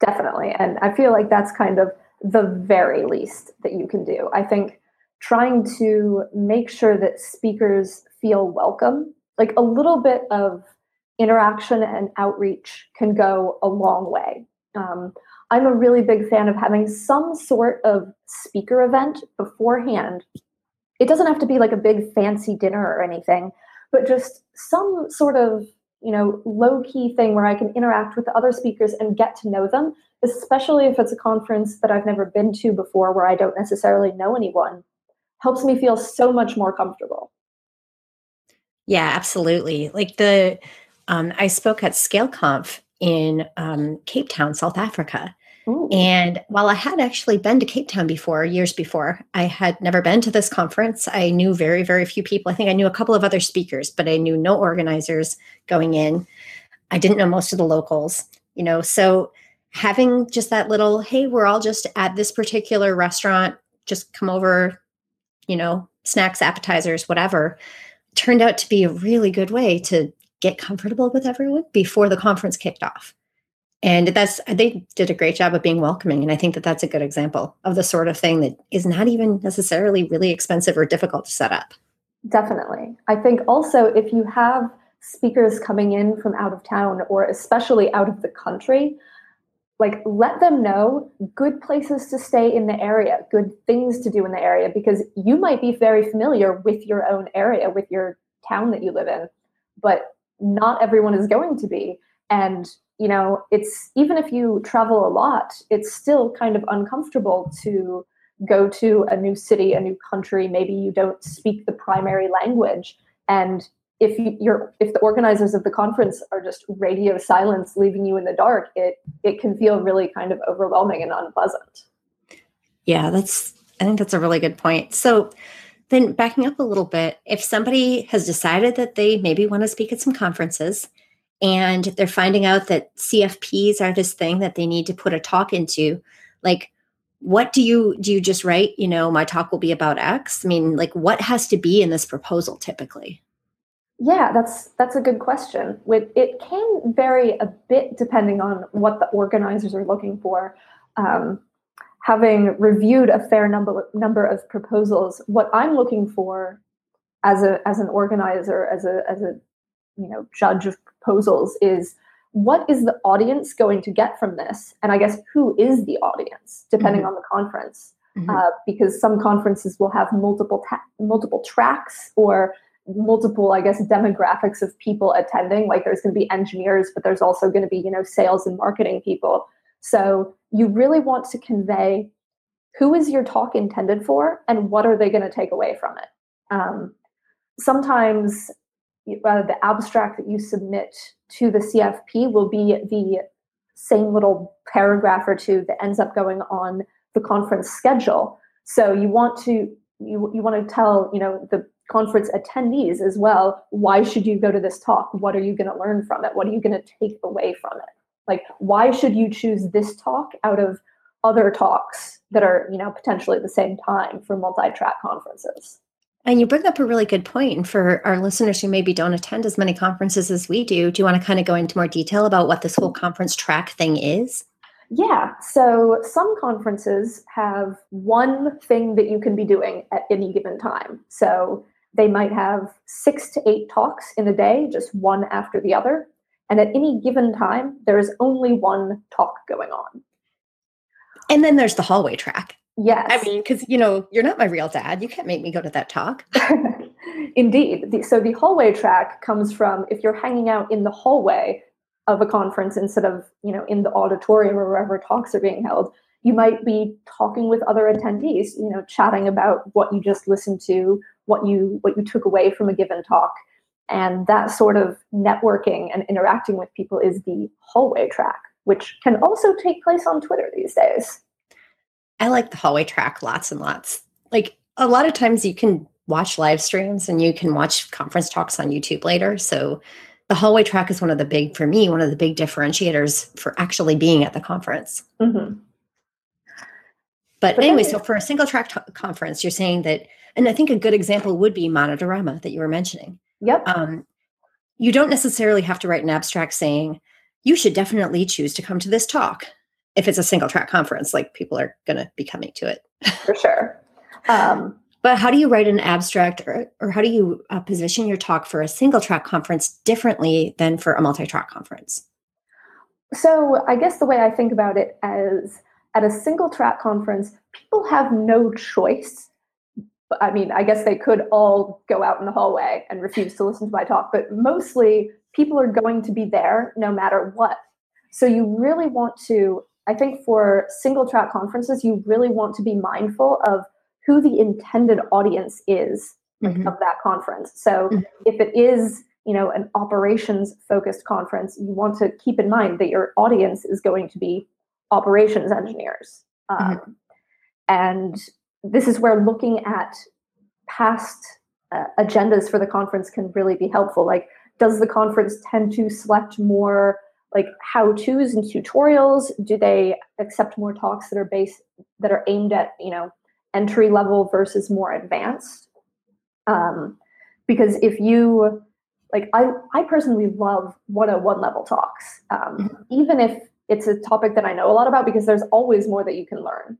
Definitely. And I feel like that's kind of the very least that you can do. I think trying to make sure that speakers feel welcome, like a little bit of interaction and outreach can go a long way. Um, I'm a really big fan of having some sort of speaker event beforehand. It doesn't have to be like a big fancy dinner or anything, but just some sort of you know, low key thing where I can interact with the other speakers and get to know them, especially if it's a conference that I've never been to before where I don't necessarily know anyone, helps me feel so much more comfortable. Yeah, absolutely. Like the, um, I spoke at ScaleConf in um, Cape Town, South Africa. Ooh. And while I had actually been to Cape Town before, years before, I had never been to this conference. I knew very, very few people. I think I knew a couple of other speakers, but I knew no organizers going in. I didn't know most of the locals, you know. So having just that little, hey, we're all just at this particular restaurant, just come over, you know, snacks, appetizers, whatever, turned out to be a really good way to get comfortable with everyone before the conference kicked off and that's they did a great job of being welcoming and i think that that's a good example of the sort of thing that is not even necessarily really expensive or difficult to set up. Definitely. I think also if you have speakers coming in from out of town or especially out of the country like let them know good places to stay in the area good things to do in the area because you might be very familiar with your own area with your town that you live in but not everyone is going to be. And you know, it's even if you travel a lot, it's still kind of uncomfortable to go to a new city, a new country. Maybe you don't speak the primary language. And if you, you're if the organizers of the conference are just radio silence leaving you in the dark, it it can feel really kind of overwhelming and unpleasant. Yeah, that's I think that's a really good point. So then backing up a little bit, if somebody has decided that they maybe want to speak at some conferences and they're finding out that CFPs are this thing that they need to put a talk into. Like, what do you do? You just write, you know, my talk will be about X. I mean, like, what has to be in this proposal typically? Yeah, that's that's a good question. With it can vary a bit depending on what the organizers are looking for. Um, having reviewed a fair number number of proposals, what I'm looking for as a as an organizer, as a as a you know judge of proposals is what is the audience going to get from this? And i guess who is the audience depending mm-hmm. on the conference? Mm-hmm. uh, because some conferences will have multiple ta- multiple tracks or multiple i guess demographics of people attending. Like there's going to be engineers but there's also going to be you know sales and marketing people. So you really want to convey who is your talk intended for and what are they going to take away from it? Um, sometimes uh, the abstract that you submit to the CFP will be the same little paragraph or two that ends up going on the conference schedule. So you want to you, you want to tell you know the conference attendees as well why should you go to this talk? What are you going to learn from it? What are you going to take away from it? Like why should you choose this talk out of other talks that are you know potentially at the same time for multi-track conferences and you bring up a really good point. And for our listeners who maybe don't attend as many conferences as we do, do you want to kind of go into more detail about what this whole conference track thing is? Yeah. So some conferences have one thing that you can be doing at any given time. So they might have six to eight talks in a day, just one after the other. And at any given time, there is only one talk going on. And then there's the hallway track. Yes. I mean, because, you know, you're not my real dad. You can't make me go to that talk. <laughs> Indeed. The, so the hallway track comes from if you're hanging out in the hallway of a conference instead of, you know, in the auditorium or wherever talks are being held, you might be talking with other attendees, you know, chatting about what you just listened to, what you what you took away from a given talk. And that sort of networking and interacting with people is the hallway track, which can also take place on Twitter these days. I like the hallway track lots and lots. Like a lot of times you can watch live streams and you can watch conference talks on YouTube later. So the hallway track is one of the big, for me, one of the big differentiators for actually being at the conference. Mm-hmm. But, but, anyway, so for a single track t- conference, you're saying that, and I think a good example would be Monitorama that you were mentioning. Yep. Um, you don't necessarily have to write an abstract saying, you should definitely choose to come to this talk if it's a single track conference, like people are going to be coming to it. For sure. Um, but how do you write an abstract or, or how do you uh, position your talk for a single track conference differently than for a multi track conference? So, I guess the way I think about it is at a single track conference, people have no choice. I mean, I guess they could all go out in the hallway and refuse to listen to my talk, but mostly people are going to be there no matter what. So, you really want to I think for single track conferences, you really want to be mindful of who the intended audience is mm-hmm. of that conference. So mm-hmm. if it is, you know, an operations focused conference, you want to keep in mind that your audience is going to be operations engineers. Um, mm-hmm. And this is where looking at past uh, agendas for the conference can really be helpful. Like, does the conference tend to select more like how to's and tutorials? Do they accept more talks that are based that are aimed at you know entry level versus more advanced? Um, because if you like, I I personally love 101 level talks, um, mm-hmm. even if it's a topic that I know a lot about because there's always more that you can learn.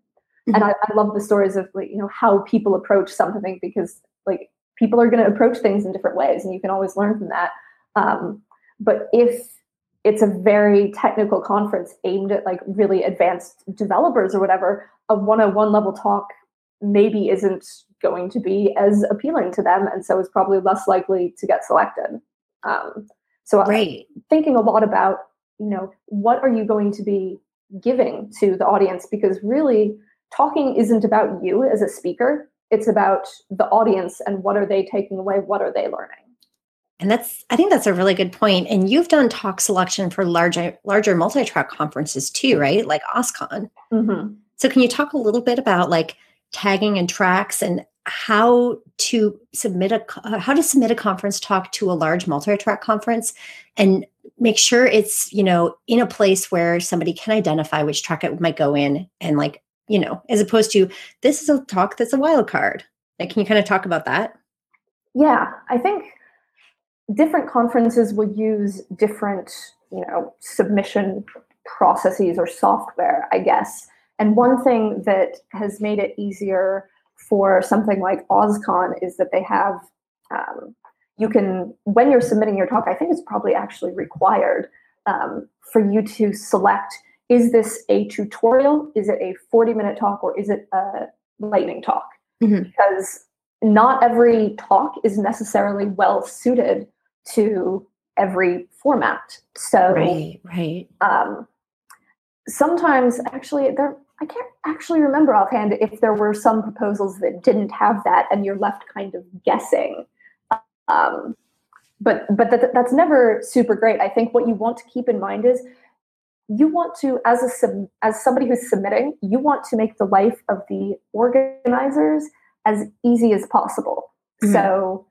Mm-hmm. And I, I love the stories of like, you know, how people approach something because like people are going to approach things in different ways and you can always learn from that. Um, but if it's a very technical conference aimed at like really advanced developers or whatever, a 101 level talk maybe isn't going to be as appealing to them and so is probably less likely to get selected. Um, so right. I'm thinking a lot about you know what are you going to be giving to the audience? Because really talking isn't about you as a speaker. It's about the audience and what are they taking away? What are they learning and that's i think that's a really good point. and you've done talk selection for larger larger multi-track conferences too right like oscon mm-hmm. so can you talk a little bit about like tagging and tracks and how to submit a uh, how to submit a conference talk to a large multi-track conference and make sure it's you know in a place where somebody can identify which track it might go in and like you know as opposed to this is a talk that's a wild card like can you kind of talk about that yeah i think different conferences will use different you know submission processes or software i guess. And one thing that has made it easier for something like OSCON is that they have um, you can when you're submitting your talk i think it's probably actually required um, for you to select is this a tutorial? Is it a 40 minute talk or is it a lightning talk? Mm-hmm. because not every talk is necessarily well suited to every format so right right um, sometimes actually there I can't actually remember offhand if there were some proposals that didn't have that, and you're left kind of guessing. Um, but but that, that's never super great. I think what you want to keep in mind is you want to, as a sub, as somebody who's submitting, you want to make the life of the organizers as easy as possible. Mm-hmm. So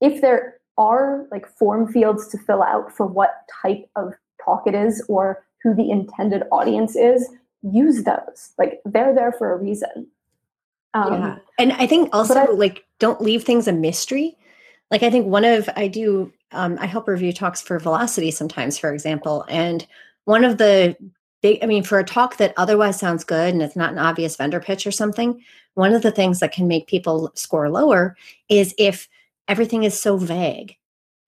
if there are like form fields to fill out for what type of talk it is or who the intended audience is, use those. Like they're there for a reason. Um, yeah. And I think also I, like don't leave things a mystery. Like I think one of I do um, I help review talks for Velocity sometimes, for example, and one of the big I mean for a talk that otherwise sounds good and it's not an obvious vendor pitch or something, one of the things that can make people score lower is if everything is so vague.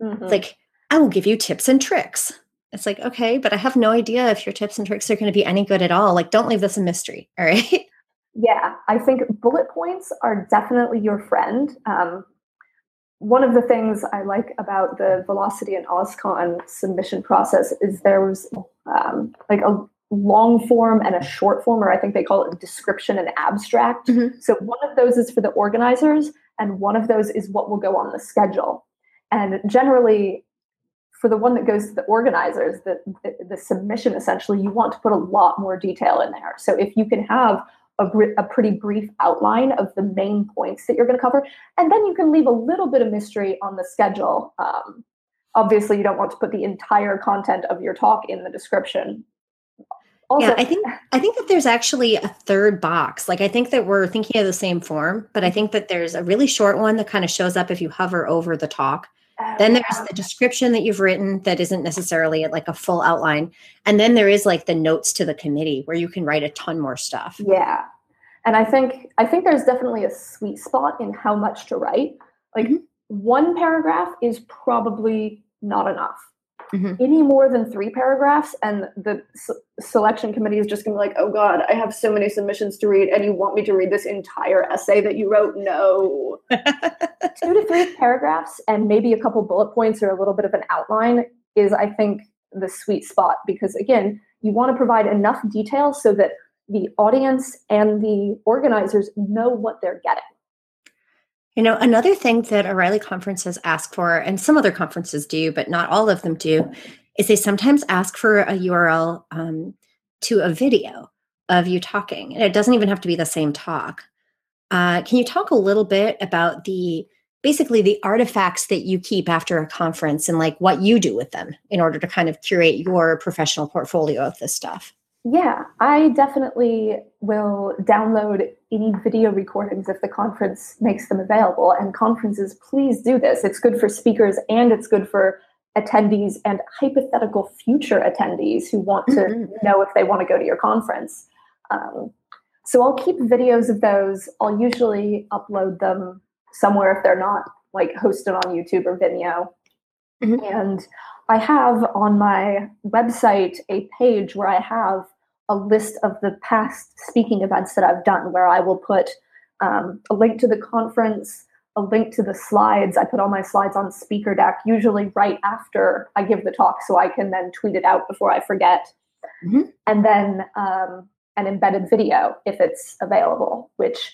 Mm-hmm. Like I will give you tips and tricks it's like, okay, but I have no idea if your tips and tricks are going to be any good at all. Like, don't leave this a mystery. <laughs> All right. Yeah, I think bullet points are definitely your friend. Um, one of the things I like about the Velocity and OSCON submission process is there was um, like a long form and a short form, or I think they call it description and abstract. Mm-hmm. So one of those is for the organizers, and one of those is what will go on the schedule. And generally, for the one that goes to the organizers, the, the, the, submission essentially, you want to put a lot more detail in there. So if you can have a, a pretty brief outline of the main points that you're going to cover, and then you can leave a little bit of mystery on the schedule. Um, obviously, you don't want to put the entire content of your talk in the description. Also, yeah, I think <laughs> I think that there's actually a third box. Like I think that we're thinking of the same form, but I think that there's a really short one that kind of shows up if you hover over the talk then there's the description that you've written that isn't necessarily like a full outline. And then there is like the notes to the committee where you can write a ton more stuff. Yeah. And I think I think there's definitely a sweet spot in how much to write. Like mm-hmm. one paragraph is probably not enough mm-hmm. any more than three paragraphs and the s- selection committee is just going to be like oh god i have so many submissions to read and you want me to read this entire essay that you wrote? No. <laughs> Two to three paragraphs and maybe a couple bullet points or a little bit of an outline is i think the sweet spot because again you want to provide enough detail so that the audience and the organizers know what they're getting you know, another thing that O'Reilly conferences ask for, and some other conferences do, but not all of them do, is they sometimes ask for a URL um, to a video of you talking. And it doesn't even have to be the same talk. Uh, can you talk a little bit about the basically the artifacts that you keep after a conference and like what you do with them in order to kind of curate your professional portfolio of this stuff? Yeah, I definitely will download any video recordings if the conference makes them available. And conferences, please do this. It's good for speakers and it's good for attendees and hypothetical future attendees who want to mm-hmm. know if they want to go to your conference. Um, so I'll keep videos of those. I'll usually upload them somewhere if they're not like hosted on YouTube or Vimeo. Mm-hmm. And I have on my website a page where I have a list of the past speaking events that I've done, where I will put um, a link to the conference, a link to the slides. I put all my slides on Speaker Deck, usually right after I give the talk, so I can then tweet it out before I forget. Mm-hmm. And then um, an embedded video if it's available, which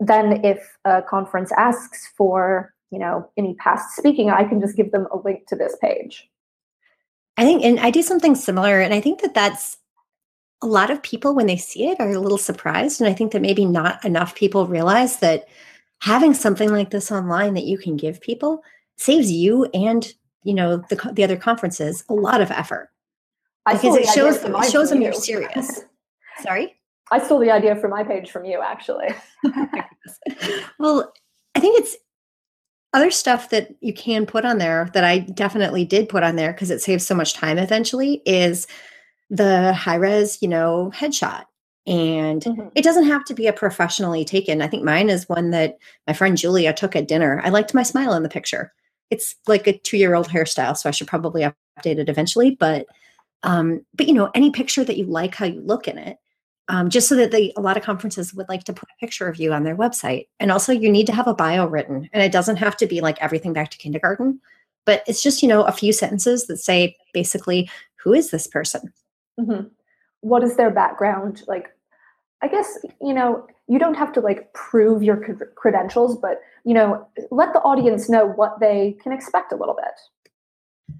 then if a conference asks for you know any past speaking, I can just give them a link to this page. I think, and I do something similar, and I think that that's a lot of people when they see it are a little surprised and i think that maybe not enough people realize that having something like this online that you can give people saves you and you know the, the other conferences a lot of effort. Because it shows them it shows them you. you're serious. <laughs> Sorry? I stole the idea for my page from you actually. <laughs> Oh well i think it's other stuff that you can put on there that i definitely did put on there because it saves so much time eventually is the high res, you know, headshot. And mm-hmm. it doesn't have to be a professionally taken. I think mine is one that my friend Julia took at dinner. I liked my smile in the picture. It's like a two year old hairstyle, so I should probably update it eventually. But, um, but you know, any picture that you like how you look in it, um, just so that they, a lot of conferences would like to put a picture of you on their website. And also, you need to have a bio written, and it doesn't have to be like everything back to kindergarten, but it's just you know a few sentences that say basically, who is this person? Mm-hmm. What is their background? Like, I guess, you know, you don't have to like prove your credentials, but, you know, let the audience know what they can expect a little bit.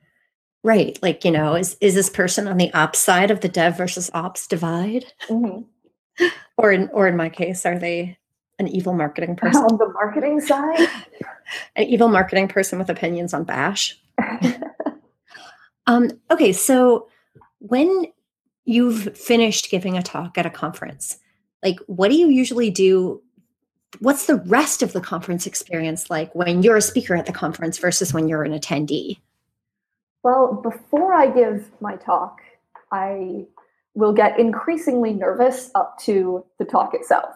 Right. Like, you know, is, is this person on the ops side of the dev versus ops divide? Mm-hmm. <laughs> or in, or in my case, are they an evil marketing <laughs> person? On the marketing side? <laughs> an evil marketing person with opinions on bash. um, okay. So when you've finished giving a talk at a conference. Like what do you usually do? What's the rest of the conference experience like when you're a speaker at the conference versus when you're an attendee? Well before i give my talk i will get increasingly nervous up to the talk itself.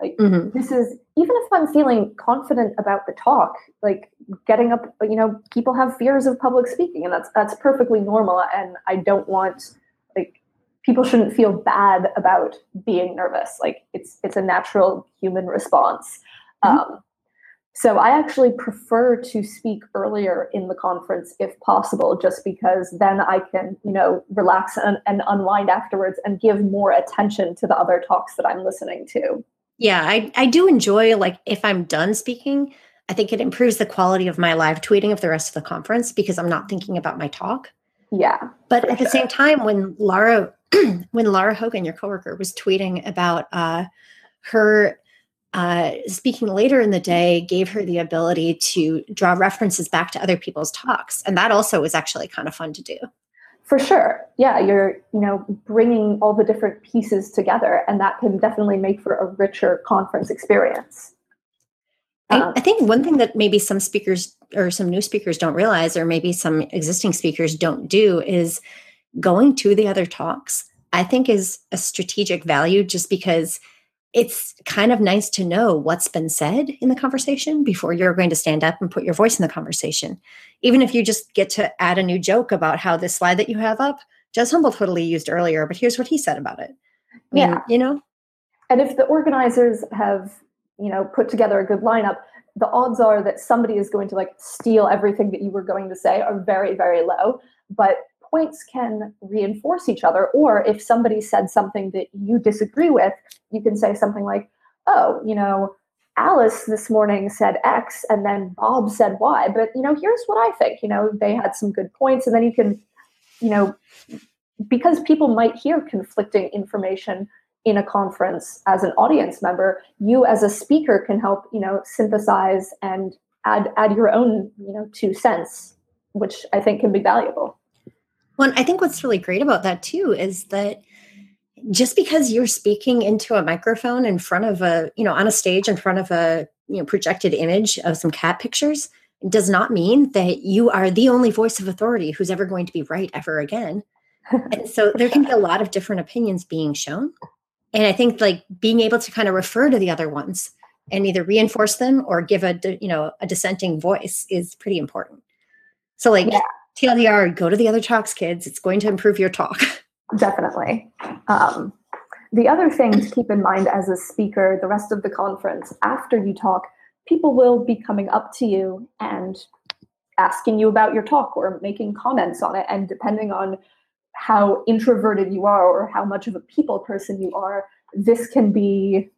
Like, mm-hmm. this is even if i'm feeling confident about the talk like getting up you know people have fears of public speaking and that's that's perfectly normal and i don't want people shouldn't feel bad about being nervous. Like it's it's a natural human response. Mm-hmm. Um, so I actually prefer to speak earlier in the conference if possible, just because then I can, you know, relax and, and unwind afterwards and give more attention to the other talks that I'm listening to. Yeah, I, I do enjoy like if I'm done speaking, I think it improves the quality of my live tweeting of the rest of the conference because I'm not thinking about my talk. Yeah. But at sure. the same time, when Lara <clears throat> when Lara Hogan, your coworker, was tweeting about uh, her uh, speaking later in the day, gave her the ability to draw references back to other people's talks, and that also was actually kind of fun to do. For sure, yeah, you're you know bringing all the different pieces together, and that can definitely make for a richer conference experience. I, um, I think one thing that maybe some speakers or some new speakers don't realize, or maybe some existing speakers don't do, is going to the other talks, I think is a strategic value just because it's kind of nice to know what's been said in the conversation before you're going to stand up and put your voice in the conversation. Even if you just get to add a new joke about how this slide that you have up, Jez Humble totally used earlier, but here's what he said about it. I mean, yeah. You know? And if the organizers have, you know, put together a good lineup, the odds are that somebody is going to like steal everything that you were going to say are very, very low. But points can reinforce each other. Or if somebody said something that you disagree with, you can say something like, oh, you know, Alice this morning said X and then Bob said Y, but you know, here's what I think. You know, they had some good points, and then you can, you know, because people might hear conflicting information in a conference as an audience member, you as a speaker can help, you know, synthesize and add add your own, you know, two cents, which I think can be valuable. Well, I think what's really great about that too is that just because you're speaking into a microphone in front of a, you know, on a stage in front of a, you know, projected image of some cat pictures does not mean that you are the only voice of authority who's ever going to be right ever again. <laughs> and so there can be a lot of different opinions being shown. And I think like being able to kind of refer to the other ones and either reinforce them or give a, you know, a dissenting voice is pretty important. So like yeah. TLDR, go to the other talks, kids. It's going to improve your talk. <laughs> Definitely. Um, the other thing to keep in mind as a speaker, the rest of the conference, after you talk, people will be coming up to you and asking you about your talk or making comments on it. And depending on how introverted you are or how much of a people person you are, this can be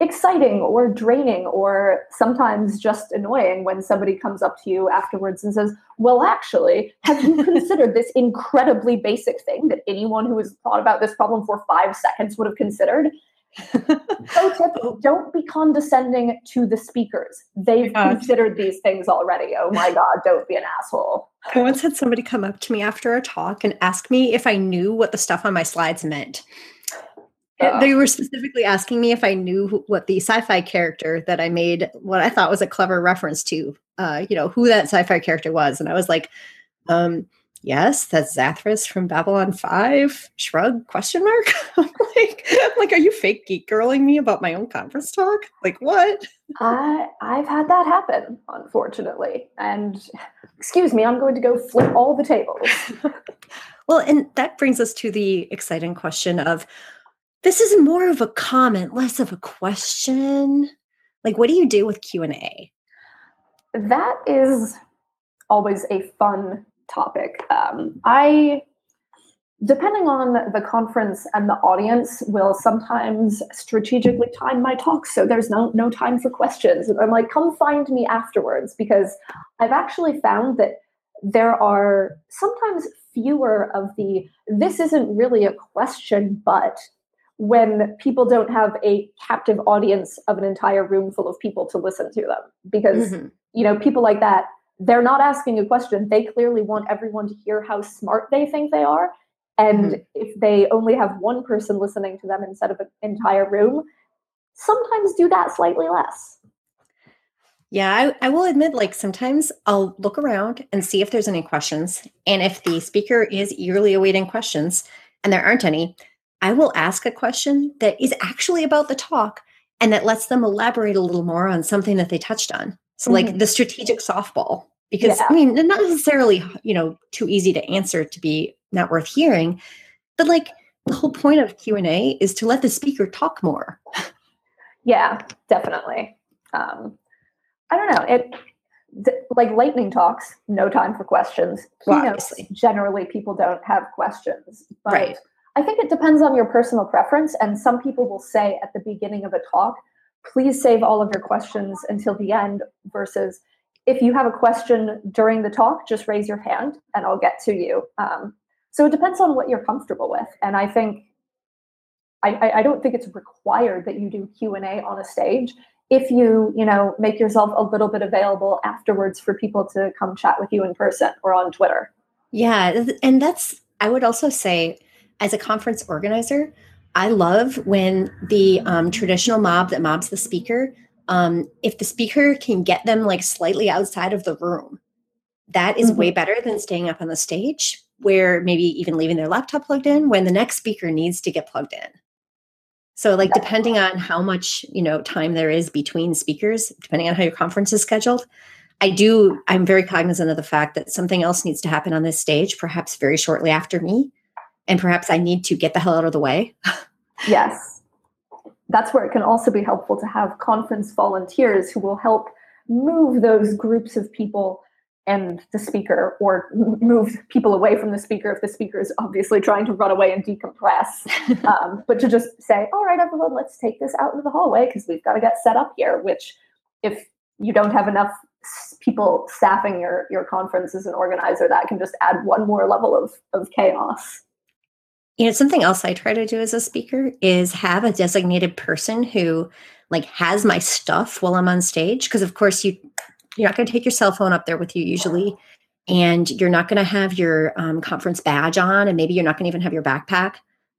exciting or draining or sometimes just annoying when somebody comes up to you afterwards and says, Well, actually, have you considered this incredibly basic thing that anyone who has thought about this problem for five seconds would have considered? <laughs> Pro tip don't be condescending to the speakers. They've oh considered these things already. Oh my God, don't be an asshole. I once had somebody come up to me after a talk and ask me if I knew what the stuff on my slides meant. They were specifically asking me if I knew what the sci-fi character that I made, what I thought was a clever reference to, uh, you know, who that sci-fi character was, and I was like, um, "Yes, that's Zathras from Babylon Five." Shrug? Question mark? <laughs> I'm like, I'm like, are you fake geek girling me about my own conference talk? Like what? I I've had that happen, unfortunately, and excuse me, I'm going to go flip all the tables. <laughs> well, and that brings us to the exciting question of this is more of a comment, less of a question. Like, what do you do with Q and A? That is always a fun topic. Um, I, depending on the conference and the audience, will sometimes strategically time my talks so there's no no time for questions. I'm like, come find me afterwards because I've actually found that there are sometimes fewer of the this isn't really a question, but when people don't have a captive audience of an entire room full of people to listen to them because mm-hmm. you know people like that they're not asking a question they clearly want everyone to hear how smart they think they are and mm-hmm. if they only have one person listening to them instead of an entire room sometimes do that slightly less yeah, I, I, will admit, like sometimes I'll look around and see if there's any questions. And if the speaker is eagerly awaiting questions and there aren't any, I will ask a question that is actually about the talk and that lets them elaborate a little more on something that they touched on. So, mm-hmm. like the strategic softball, because yeah. I mean, not necessarily, you know, too easy to answer to be not worth hearing, but like the whole point of Q&A is to let the speaker talk more. Yeah, definitely. Um, I don't know. It like lightning talks, no time for questions. Well, generally people don't have questions. But right I think it depends on your personal preference. And some people will say at the beginning of a talk, please save all of your questions until the end, versus if you have a question during the talk, just raise your hand and I'll get to you. Um, so it depends on what you're comfortable with. And I think I, I don't think it's required that you do Q&A on a stage if you you know make yourself a little bit available afterwards for people to come chat with you in person or on twitter yeah and that's i would also say as a conference organizer, I love when the um, traditional mob that mobs the speaker, um, if the speaker can get them like slightly outside of the room, that is mm-hmm. way better than staying up on the stage where maybe even leaving their laptop plugged in when the next speaker needs to get plugged in. So like depending on how much, you know, time there is between speakers, depending on how your conference is scheduled, I do I'm very cognizant of the fact that something else needs to happen on this stage perhaps very shortly after me and perhaps I need to get the hell out of the way. yes. That's where it can also be helpful to have conference volunteers who will help move those groups of people and the speaker or move people away from the speaker if the speaker is obviously trying to run away and decompress <laughs> um, but to just say all right everyone let's take this out into the hallway because we've got to get set up here which if you don't have enough people staffing your your conference as an organizer that can just add one more level of, of chaos You know, something else I try to do as a speaker is have a designated person who like has my stuff while I'm on stage. Cause of course you you're not going to take your cell phone up there with you usually. And you're not going to have your um, conference badge on. And maybe you're not going to even have your backpack,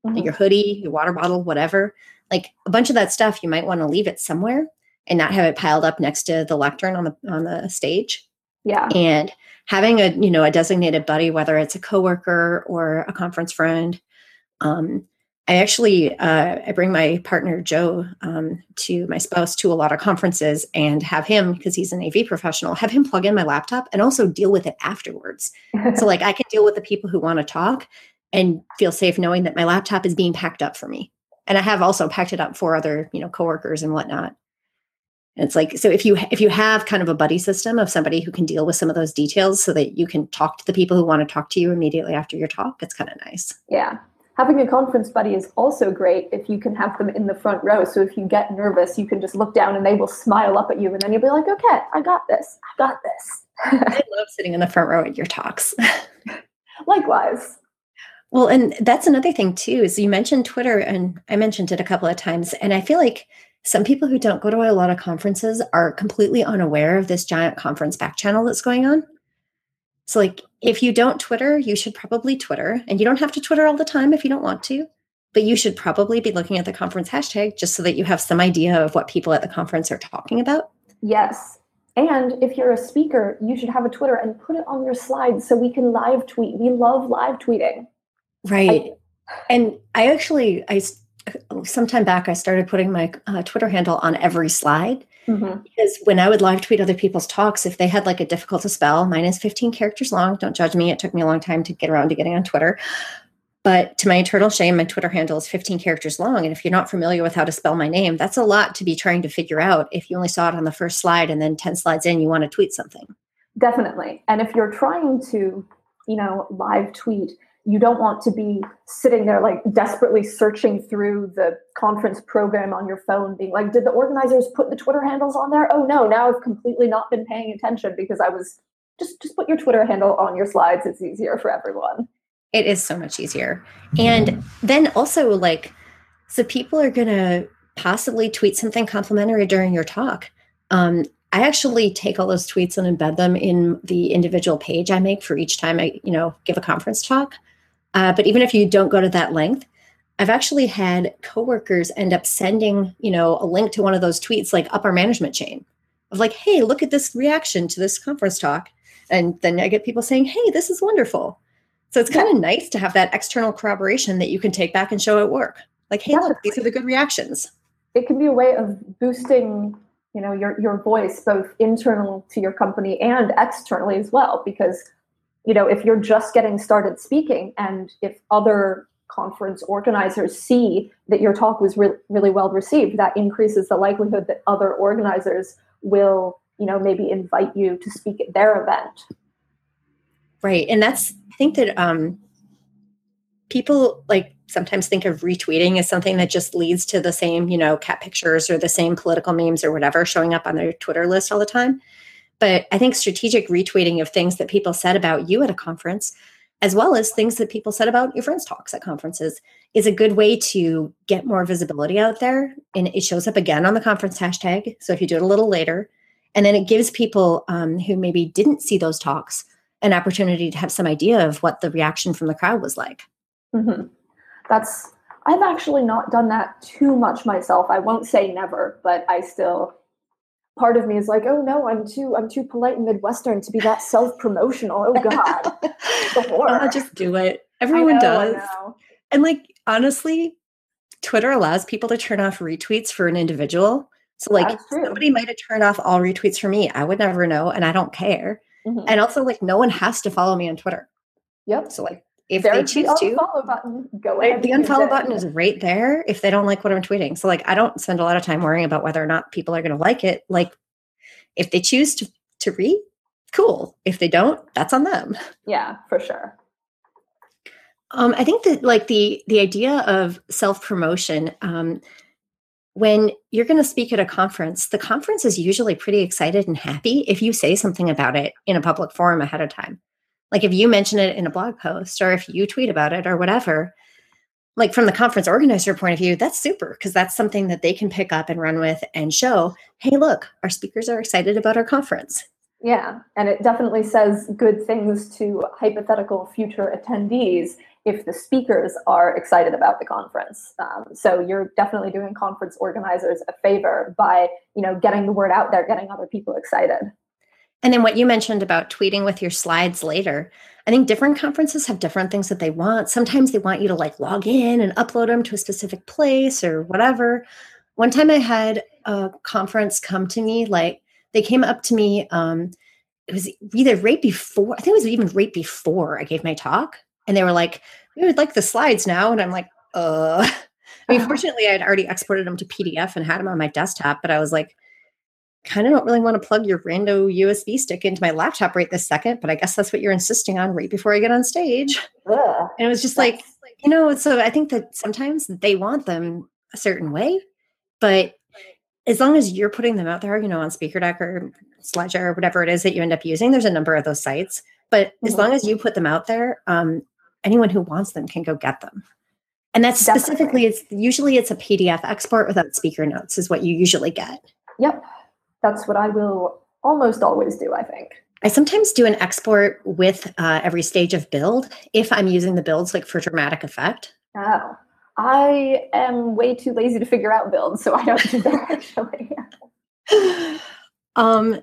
mm-hmm. your hoodie, your water bottle, whatever. Like a bunch of that stuff, you might want to leave it somewhere and not have it piled up next to the lectern on the on the stage. Yeah. And having a, you know, a designated buddy, whether it's a coworker or a conference friend, um, I actually uh, I bring my partner Joe um, to my spouse to a lot of conferences and have him because he's an AV professional have him plug in my laptop and also deal with it afterwards. <laughs> so like I can deal with the people who want to talk and feel safe knowing that my laptop is being packed up for me. And I have also packed it up for other you know coworkers and whatnot. And it's like so if you if you have kind of a buddy system of somebody who can deal with some of those details so that you can talk to the people who want to talk to you immediately after your talk, it's kind of nice. Yeah, having a conference buddy is also great if you can have them in the front row. So if you get nervous, you can just look down and they will smile up at you, and then you'll be like, "Okay, I got this. I got this." I love sitting in the front row at your talks. <laughs> Likewise. Well, and that's another thing too. Is you mentioned Twitter, and I mentioned it a couple of times, and I feel like some people who don't go to a lot of conferences are completely unaware of this giant conference back channel that's going on. So, like, if you don't Twitter, you should probably Twitter. And you don't have to Twitter all the time if you don't want to, but you should probably be looking at the conference hashtag just so that you have some idea of what people at the conference are talking about. Yes. And if you're a speaker, you should have a Twitter and put it on your slides so we can live tweet. We love live tweeting. Right. I, and I actually, I some time back, I started putting my uh, Twitter handle on every slide Mm-hmm. Because when I would live tweet other people's talks, if they had like a difficult to spell, mine is 15 characters long. Don't judge me. It took me a long time to get around to getting on Twitter. But to my eternal shame, my Twitter handle is 15 characters long. And if you're not familiar with how to spell my name, that's a lot to be trying to figure out if you only saw it on the first slide and then 10 slides in, you want to tweet something. Definitely. And if you're trying to, you know, live tweet, you don't want to be sitting there like desperately searching through the conference program on your phone being like did the organizers put the twitter handles on there? Oh no now i've completely not been paying attention because i was just just put your twitter handle on your slides it's easier for everyone. It is so much easier. And then also like so people are going to possibly tweet something complimentary during your talk. Um, I actually take all those tweets and embed them in the individual page I make for each time I, you know, give a conference talk. Uh, but even if you don't go to that length, I've actually had coworkers end up sending, you know, a link to one of those tweets like up our management chain of like, hey, look at this reaction to this conference talk. And then I get people saying, hey, this is wonderful. So it's kind of nice to have that external corroboration that you can take back and show at work. Like, hey, Definitely. look, these are the good reactions. It can be a way of boosting, you know, your your voice both internal to your company and externally as well. Because you know, if you're just getting started speaking and if other conference organizers see that your talk was re- really well received, that increases the likelihood that other organizers will, you know, maybe invite you to speak at their event. Right. And that's, I think that um, people like sometimes think of retweeting as something that just leads to the same, you know, cat pictures or the same political memes or whatever showing up on their Twitter list all the time. But I think strategic retweeting of things that people said about you at a conference, as well as things that people said about your friends' talks at conferences, is a good way to get more visibility out there. And it shows up again on the conference hashtag. So if you do it a little later, and then it gives people um, who maybe didn't see those talks an opportunity to have some idea of what the reaction from the crowd was like. Mm-hmm. That's I've actually not done that too much myself. I won't say never, but I still part of me is like, oh no, I'm too I'm too polite and Midwestern to be that self promotional. Oh God, <laughs> I'll just do it. Everyone know, does. And like honestly, Twitter allows people to turn off retweets for an individual. So like somebody might have turned off all retweets for me. I would never know, and I don't care. Mm-hmm. And also, like, no one has to follow me on Twitter. Yep. So like, if There's they choose the unfollow button, go ahead. The unfollow button is right there if they don't like what I'm tweeting. So like I don't spend a lot of time worrying about whether or not people are going to like it. Like if they choose to to read, cool. If they don't, that's on them. Yeah, for sure. Um, I think that like the the idea of self promotion, um, when you're going to speak at a conference, the conference is usually pretty excited and happy if you say something about it in a public forum ahead of time like if you mention it in a blog post or if you tweet about it or whatever like from the conference organizer point of view, that's super because that's something that they can pick up and run with and show, hey, look, our speakers are excited about our conference. Yeah, and it definitely says good things to hypothetical future attendees if the speakers are excited about the conference. Um, so you're definitely doing conference organizers a favor by you know getting the word out there, getting other people excited. And then what you mentioned about tweeting with your slides later, I think different conferences have different things that they want. Sometimes they want you to like log in and upload them to a specific place or whatever. One time I had a conference come to me, like they came up to me. Um, it was either right before, I think it was even right before I gave my talk. And they were like, we would like the slides now. And I'm like, uh, I mean, fortunately, I had already exported them to PDF and had them on my desktop, but I was like, kind of don't really want to plug your rando USB stick into my laptop right this second, but I guess that's what you're insisting on right before I get on stage. Ugh. And it was just like, you know, so I think that sometimes they want them a certain way, but as long as you're putting them out there, you know, on speaker deck or SlideShare or whatever it is that you end up using, there's a number of those sites. But mm-hmm. as long as you put them out there, um, anyone who wants them can go get them. And that's Definitely. specifically, it's usually it's a PDF export without speaker notes is what you usually get. Yep that's what I will almost always do, I think. I sometimes do an export with uh, every stage of build if I'm using the builds like for dramatic effect. Oh, I am way too lazy to figure out builds, so I don't do that <laughs> actually. <laughs> um,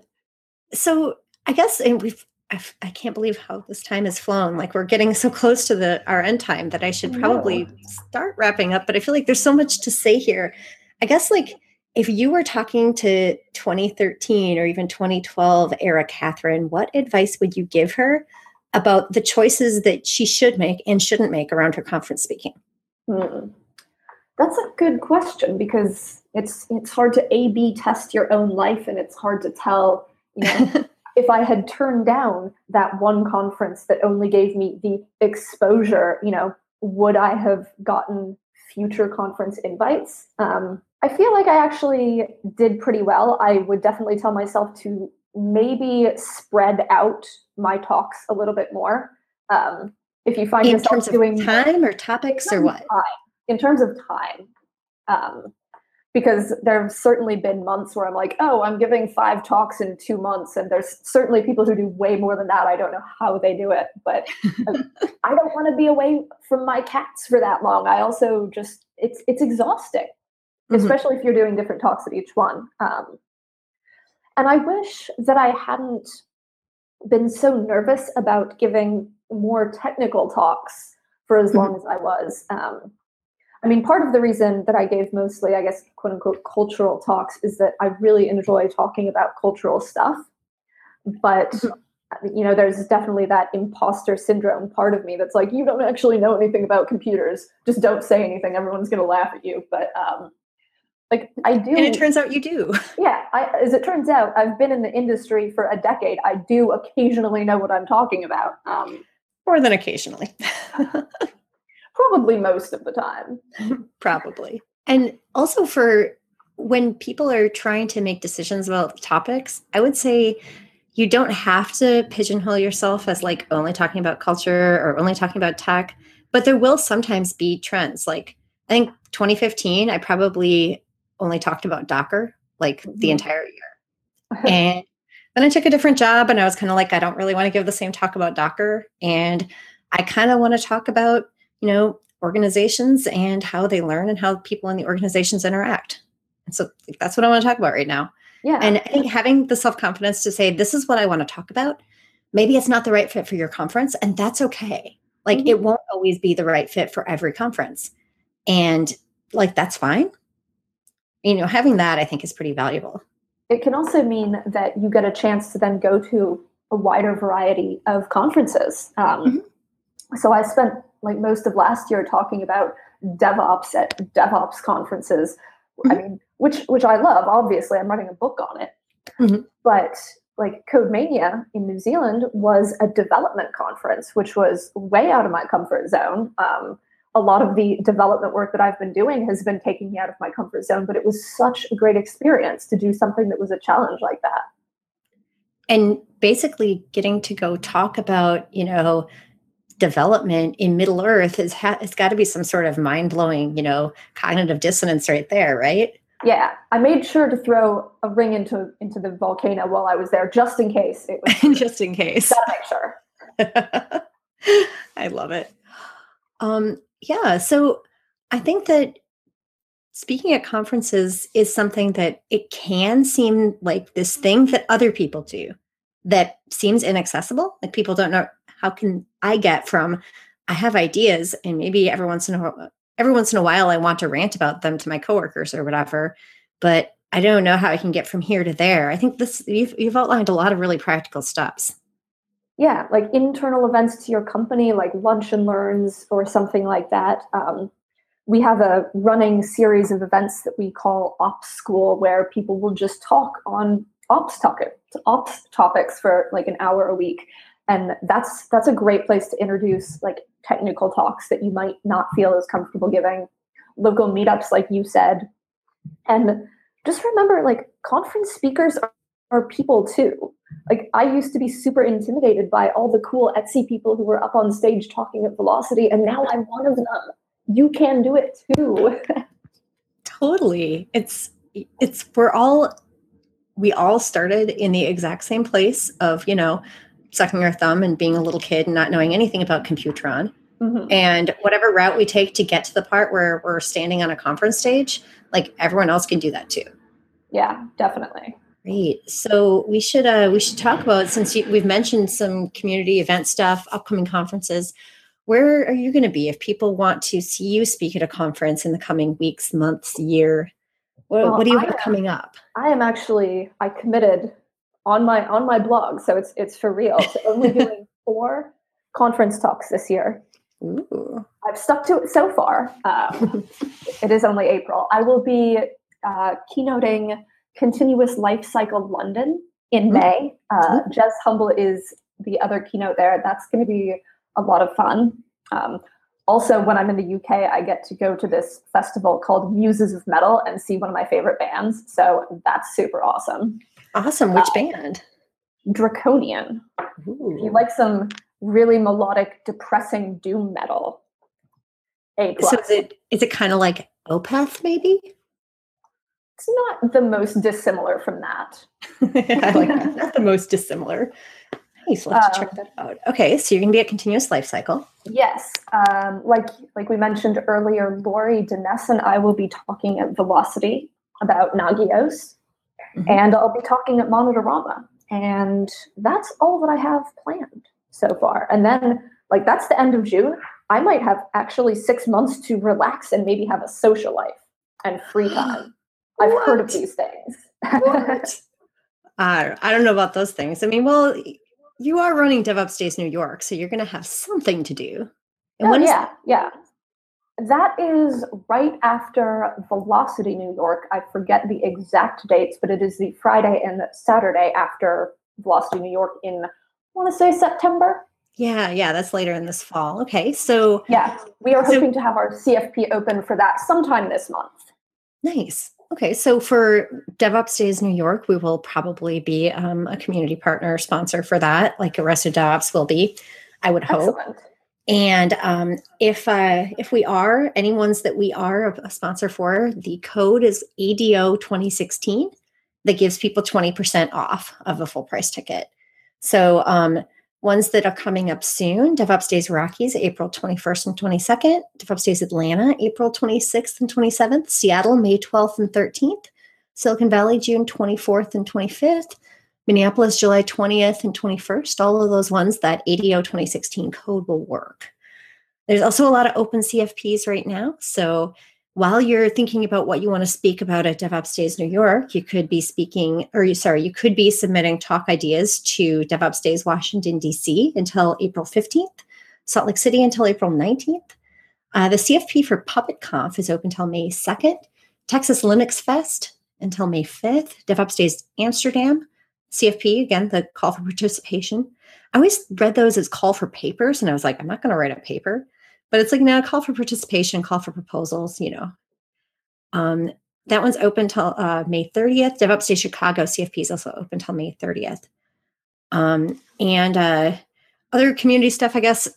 so I guess and we've I can not believe how this time has flown. Like we're getting so close to the our end time that I should probably start wrapping up. But I feel like there's so much to say here. I guess like if you were talking to 2013 or even 2012 era Katherine, what advice would you give her about the choices that she should make and shouldn't make around her conference speaking? Hmm. That's a good question because it's it's hard to A/B test your own life, and it's hard to tell. You know, <laughs> if I had turned down that one conference that only gave me the exposure, you know, would I have gotten future conference invites? Um, I feel like I actually did pretty well. I would definitely tell myself to maybe spread out my talks a little bit more. Um, if you find in yourself terms doing of time or topics or what? Time, in terms of time, um, because there have certainly been months where I'm like, oh, I'm giving five talks in two months, and there's certainly people who do way more than that. I don't know how they do it, but <laughs> I don't want to be away from my cats for that long. I also just it's it's exhausting mm-hmm. especially if you're doing different talks at each one. Um, and I wish that I hadn't been so nervous about giving more technical talks for as mm-hmm. long as I was. Um, I mean, part of the reason that I gave mostly, I guess, quote unquote, cultural talks is that I really enjoy talking about cultural stuff. But, mm-hmm. you know, there's definitely that imposter syndrome part of me that's like, you don't actually know anything about computers. Just don't say anything. Everyone's going to laugh at you. But um, like I do. And it turns out you do. <laughs> Yeah, I, as it turns out, I've been in the industry for a decade. I do occasionally know what I'm talking about. Um, More than occasionally. <laughs> probably most of the time. probably. And also for when people are trying to make decisions about topics, I would say you don't have to pigeonhole yourself as like only talking about culture or only talking about tech, but there will sometimes be trends. Like I think 2015, I probably only talked about Docker like mm-hmm. the entire year. <laughs> and then I took a different job and I was kind of like, I don't really want to give the same talk about Docker. And I kind of want to talk about, you know, organizations and how they learn and how people in the organizations interact. And so that's what I want to talk about right now. Yeah. And I think having the self confidence to say, this is what I want to talk about, maybe it's not the right fit for your conference, and that's okay. Like mm-hmm. it won't always be the right fit for every conference. And like that's fine you know having that i think is pretty valuable it can also mean that you get a chance to then go to a wider variety of conferences um, mm-hmm. so i spent like most of last year talking about devops at devops conferences mm-hmm. i mean which which i love obviously i'm writing a book on it mm-hmm. but like codemania in new zealand was a development conference which was way out of my comfort zone um, a lot of the development work that I've been doing has been taking me out of my comfort zone, but it was such a great experience to do something that was a challenge like that. And basically getting to go talk about, you know, development in Middle Earth is ha- it's got to be some sort of mind blowing, you know, cognitive dissonance right there, right? Yeah, I made sure to throw a ring into into the volcano while I was there, just in case. It was <laughs> just in case. Gotta make sure. <laughs> I love it. Um, yeah, so I think that speaking at conferences is something that it can seem like this thing mm-hmm. that other people do that seems inaccessible. Like people don't know how can I get from I have ideas and maybe every once in a every once in a while I want to rant about them to my coworkers or whatever, but I don't know how I can get from here to there. I think this you've you've outlined a lot of really practical steps. Yeah, like internal events to your company, like lunch and learns or something like that. Um, we have a running series of events that we call Ops School, where people will just talk on ops topic, ops topics for like an hour a week. And that's that's a great place to introduce like technical talks that you might not feel as comfortable giving. Local meetups like you said. And just remember like conference speakers are, are people too like i used to be super intimidated by all the cool etsy people who were up on stage talking at velocity and now i'm one of them you can do it too <laughs> totally it's it's we're all we all started in the exact same place of you know sucking our thumb and being a little kid and not knowing anything about Computron. Mm-hmm. And whatever route we take to get to the part where we're standing on a conference stage, like everyone else can do that too. Yeah, definitely. Great. So we should uh, we should talk about since you, we've mentioned some community event stuff, upcoming conferences. Where are you going to be if people want to see you speak at a conference in the coming weeks, months, year? What, well, what do you have coming up? I am actually I committed on my on my blog, so it's it's for real. So only <laughs> doing four conference talks this year. Ooh. I've stuck to it so far. Um, <laughs> it is only April. I will be uh, keynoting Continuous Life Cycle London in mm-hmm. May. Uh, mm-hmm. Jez Humble is the other keynote there. That's going to be a lot of fun. Um, also, when I'm in the UK, I get to go to this festival called Muses of Metal and see one of my favorite bands. So that's super awesome. Awesome. Which uh, band? Draconian. Ooh. If you like some really melodic, depressing doom metal. A plus. So is it is it kind of like Opeth, maybe? It's not the most dissimilar from that. <laughs> I like that. Not the most dissimilar. Nice. Let's um, check that out. Okay, so you're gonna be a continuous life cycle. Yes. Um, like like we mentioned earlier, Laurie Denness and I will be talking at Velocity about Nagios. Mm-hmm. And I'll be talking at Monitorama. And that's all that I have planned so far. And then, like, that's the end of June. I might have actually six months to relax and maybe have a social life and free <gasps> time. I've heard of these things. what? <laughs> I, I don't know about those things. I mean, well, you are running DevOps Days New York, so you're going to have something to do. And oh, yeah, yeah. That is right after Velocity New York. I forget the exact dates, but it is the Friday and Saturday after Velocity New York in, I want to say September. Yeah, yeah, that's later in this fall. Okay, so. Yeah, we are hoping to have our CFP open for that sometime this month. Nice. Okay, so for DevOps Days New York, we will probably be um, a community partner sponsor for that, like Arrested DevOps will be, I would hope. Excellent. And um, if uh, if we are any ones that we are a sponsor for, the code is ADO 2016 that gives people 20% off of a full price ticket. So um, ones that are coming up soon, DevOps Days Rockies, April 21st and 22nd, DevOps Days Atlanta, April 26th and 27th, Seattle, May 12th and 13th, Silicon Valley, June 24th and 25th, Minneapolis, July 20th and 21st, all of those ones, that ADO 2016 code will work. There's also a lot of open CFPs right now. So while you're thinking about what you want to speak about at DevOps Days New York, you could be speaking, or you, sorry, you could be submitting talk ideas to DevOps Days Washington, D.C. until April 15th, Salt Lake City until April 19th. Uh, the CFP for PuppetConf is open until May 2nd, Texas Linux Fest until May 5th, DevOps Days Amsterdam CFP, again, the call for participation. I always read those as call for papers, and I was like, I'm not going to write a paper, but it's like now call for participation, call for proposals, you know. Um, that one's open till uh, May 30th. DevOps Day Chicago CFP is also open till May 30th. Um, and uh, other community stuff, I guess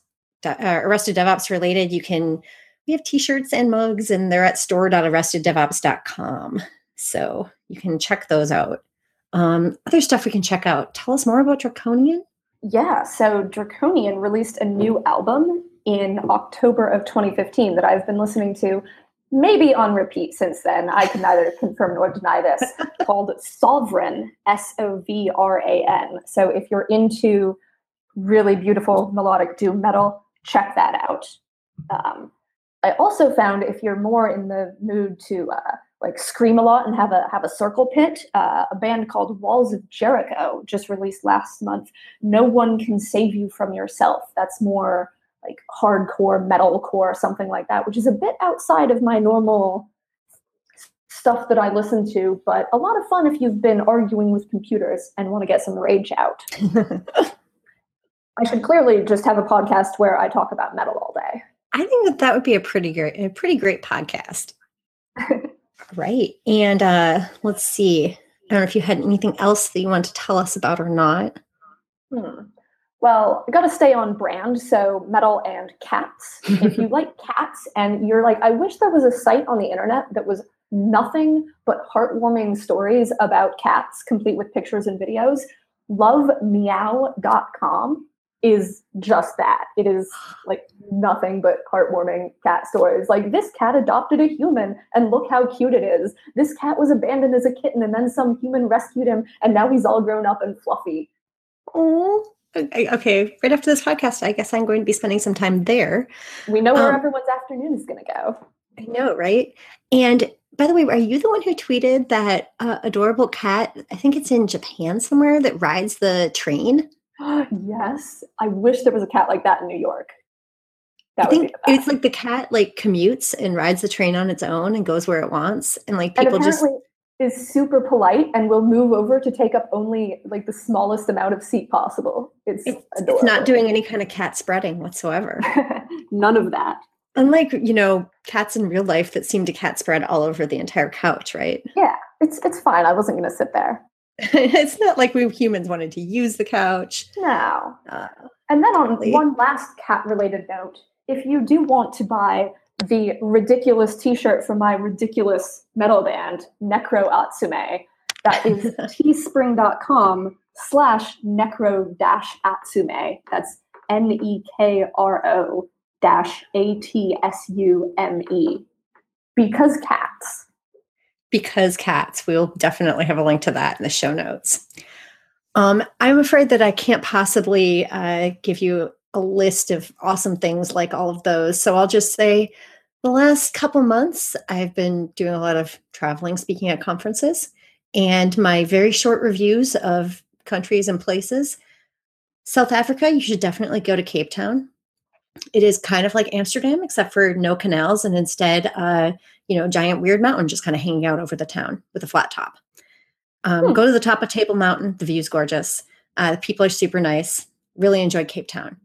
uh, Arrested DevOps related, you can we have t-shirts and mugs and they're at store.arresteddevops.com. So you can check those out. Um, other stuff we can check out. Tell us more about Draconian. Yeah, so Draconian released a new album in October of 2015 that I've been listening to maybe on repeat since then. I can neither confirm nor deny this, <laughs> called Sovran, S O V R A N. So if you're into really beautiful melodic doom metal, check that out. Um, I also found if you're more in the mood to uh, like scream a lot and have a have a circle pit, uh, a band called Walls of Jericho just released last month. No one can save you from yourself. That's more like hardcore metalcore, something like that, which is a bit outside of my normal stuff that I listen to, but a lot of fun if you've been arguing with computers and want to get some rage out. <laughs> I should clearly just have a podcast where I talk about metal all day. I think that that would be a pretty great, a pretty great podcast. <laughs> right. And uh, let's see. I don't know if you had anything else that you want to tell us about or not. Hmm. Well, I got to stay on brand. So, metal and cats. if you <laughs> like cats and you're like, I wish there was a site on the internet that was nothing but heartwarming stories about cats, complete with pictures and videos, lovemeow.com is just that. It is like nothing but heartwarming cat stories. Like this cat adopted a human and look how cute it is. This cat was abandoned as a kitten and then some human rescued him and now he's all grown up and fluffy. Oh, okay, right after this podcast, I guess I'm going to be spending some time there. We know where um, everyone's afternoon is going to go. I know, right? And by the way, are you the one who tweeted that uh, adorable cat? I think it's in Japan somewhere that rides the train. <gasps> yes, I wish there was a cat like that in New York. That I think it's like the cat like commutes and rides the train on its own and goes where it wants, and like people and just is super polite and will move over to take up only like the smallest amount of seat possible. It's, it's, it's not doing any kind of cat spreading whatsoever. <laughs> None of that. Unlike, you know, cats in real life that seem to cat spread all over the entire couch, right? Yeah, it's it's fine. I wasn't going to sit there. <laughs> it's not like we humans wanted to use the couch. No. Uh, and then on one last cat related note, if you do want to buy the ridiculous t-shirt from my ridiculous metal band, Nekro Atsume. That is <laughs> teespring.com slash nekro dash atsume. That's N-E-K-R-O dash A-T-S-U-M-E. Because cats. Because cats. We'll definitely have a link to that in the show notes. Um, I'm afraid that I can't possibly uh, give you a list of awesome things like all of those. So I'll just say the last couple months, I've been doing a lot of traveling, speaking at conferences, and my very short reviews of countries and places. South Africa, you should definitely go to Cape Town. It is kind of like Amsterdam, except for no canals and instead, uh, you know, giant weird mountain just kind of hanging out over the town with a flat top. Um, hmm. Go to the top of Table Mountain. The view is gorgeous. Uh, the people are super nice. Really enjoyed Cape Town.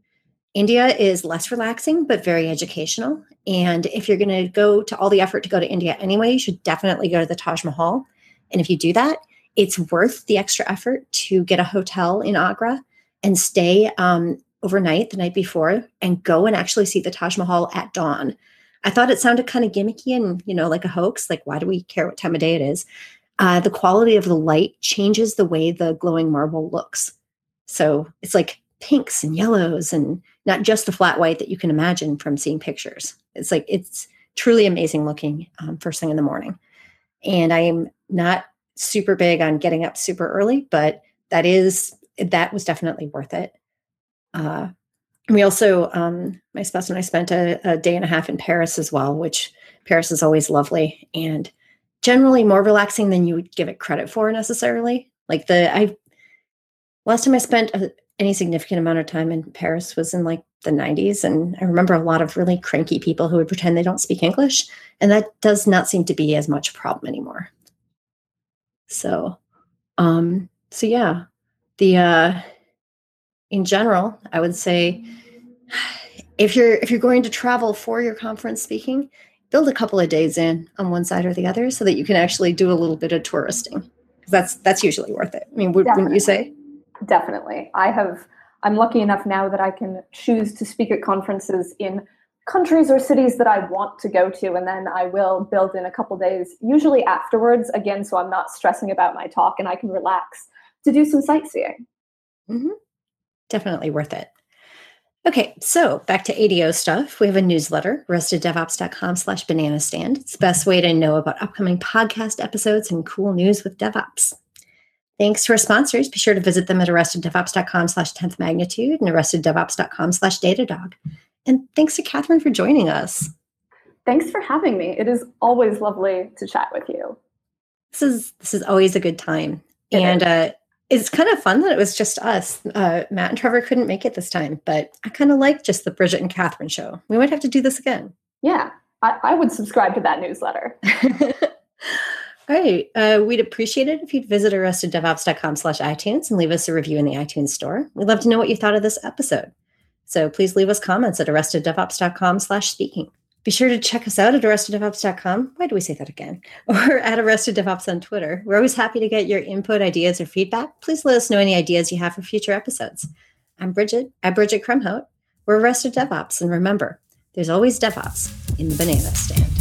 India is less relaxing, but very educational. And if you're going to go to all the effort to go to India anyway, you should definitely go to the Taj Mahal. And if you do that, it's worth the extra effort to get a hotel in Agra and stay um, overnight the night before and go and actually see the Taj Mahal at dawn. I thought it sounded kind of gimmicky and, you know, like a hoax. Like, why do we care what time of day it is? Uh, the quality of the light changes the way the glowing marble looks. So it's like pinks and yellows and not just the flat white that you can imagine from seeing pictures. It's like it's truly amazing looking um, first thing in the morning. And I am not super big on getting up super early, but that is that was definitely worth it. Uh, we also, um, my spouse and I spent a, a day and a half in Paris as well, which Paris is always lovely and generally more relaxing than you would give it credit for necessarily. Like the I last time I spent a, any significant amount of time in Paris was in like the 90s. And I remember a lot of really cranky people who would pretend they don't speak English. And that does not seem to be as much a problem anymore. So, um, so yeah, the, uh, in general, I would say if you're, if you're going to travel for your conference speaking, build a couple of days in on one side or the other so that you can actually do a little bit of touristing. That's, that's usually worth it. I mean, would, wouldn't you say? Definitely. I have I'm lucky enough now that I can choose to speak at conferences in countries or cities that I want to go to, and then I will build in a couple days, usually afterwards, again, so I'm not stressing about my talk and I can relax to do some sightseeing. Mm-hmm. Definitely worth it. Okay, so back to ADO stuff. We have a newsletter, arresteddevops.com slash banana stand. It's the best way to know about upcoming podcast episodes and cool news with DevOps. Thanks to our sponsors. Be sure to visit them at arresteddevops.com slash 10th magnitude and arresteddevops.com slash datadog. And thanks to Katherine for joining us. Thanks for having me. It is always lovely to chat with you. This is this is always a good time. It and uh, it's kind of fun that it was just us. Uh, Matt and Trevor couldn't make it this time, but I kind of like just the Bridget and Katherine show. We might have to do this again. Yeah, I, I would subscribe to that newsletter. <laughs> All right. Uh, we'd appreciate it if you'd visit arresteddevops.com slash iTunes and leave us a review in the iTunes store. We'd love to know what you thought of this episode. So please leave us comments at arresteddevops.com slash speaking. Be sure to check us out at arresteddevops.com. Why do we say that again? <laughs> Or at arresteddevops on Twitter. We're always happy to get your input, ideas, or feedback. Please let us know any ideas you have for future episodes. I'm Bridget at Bridget Kromhout. We're Arrested DevOps. And remember, there's always DevOps in the banana stand.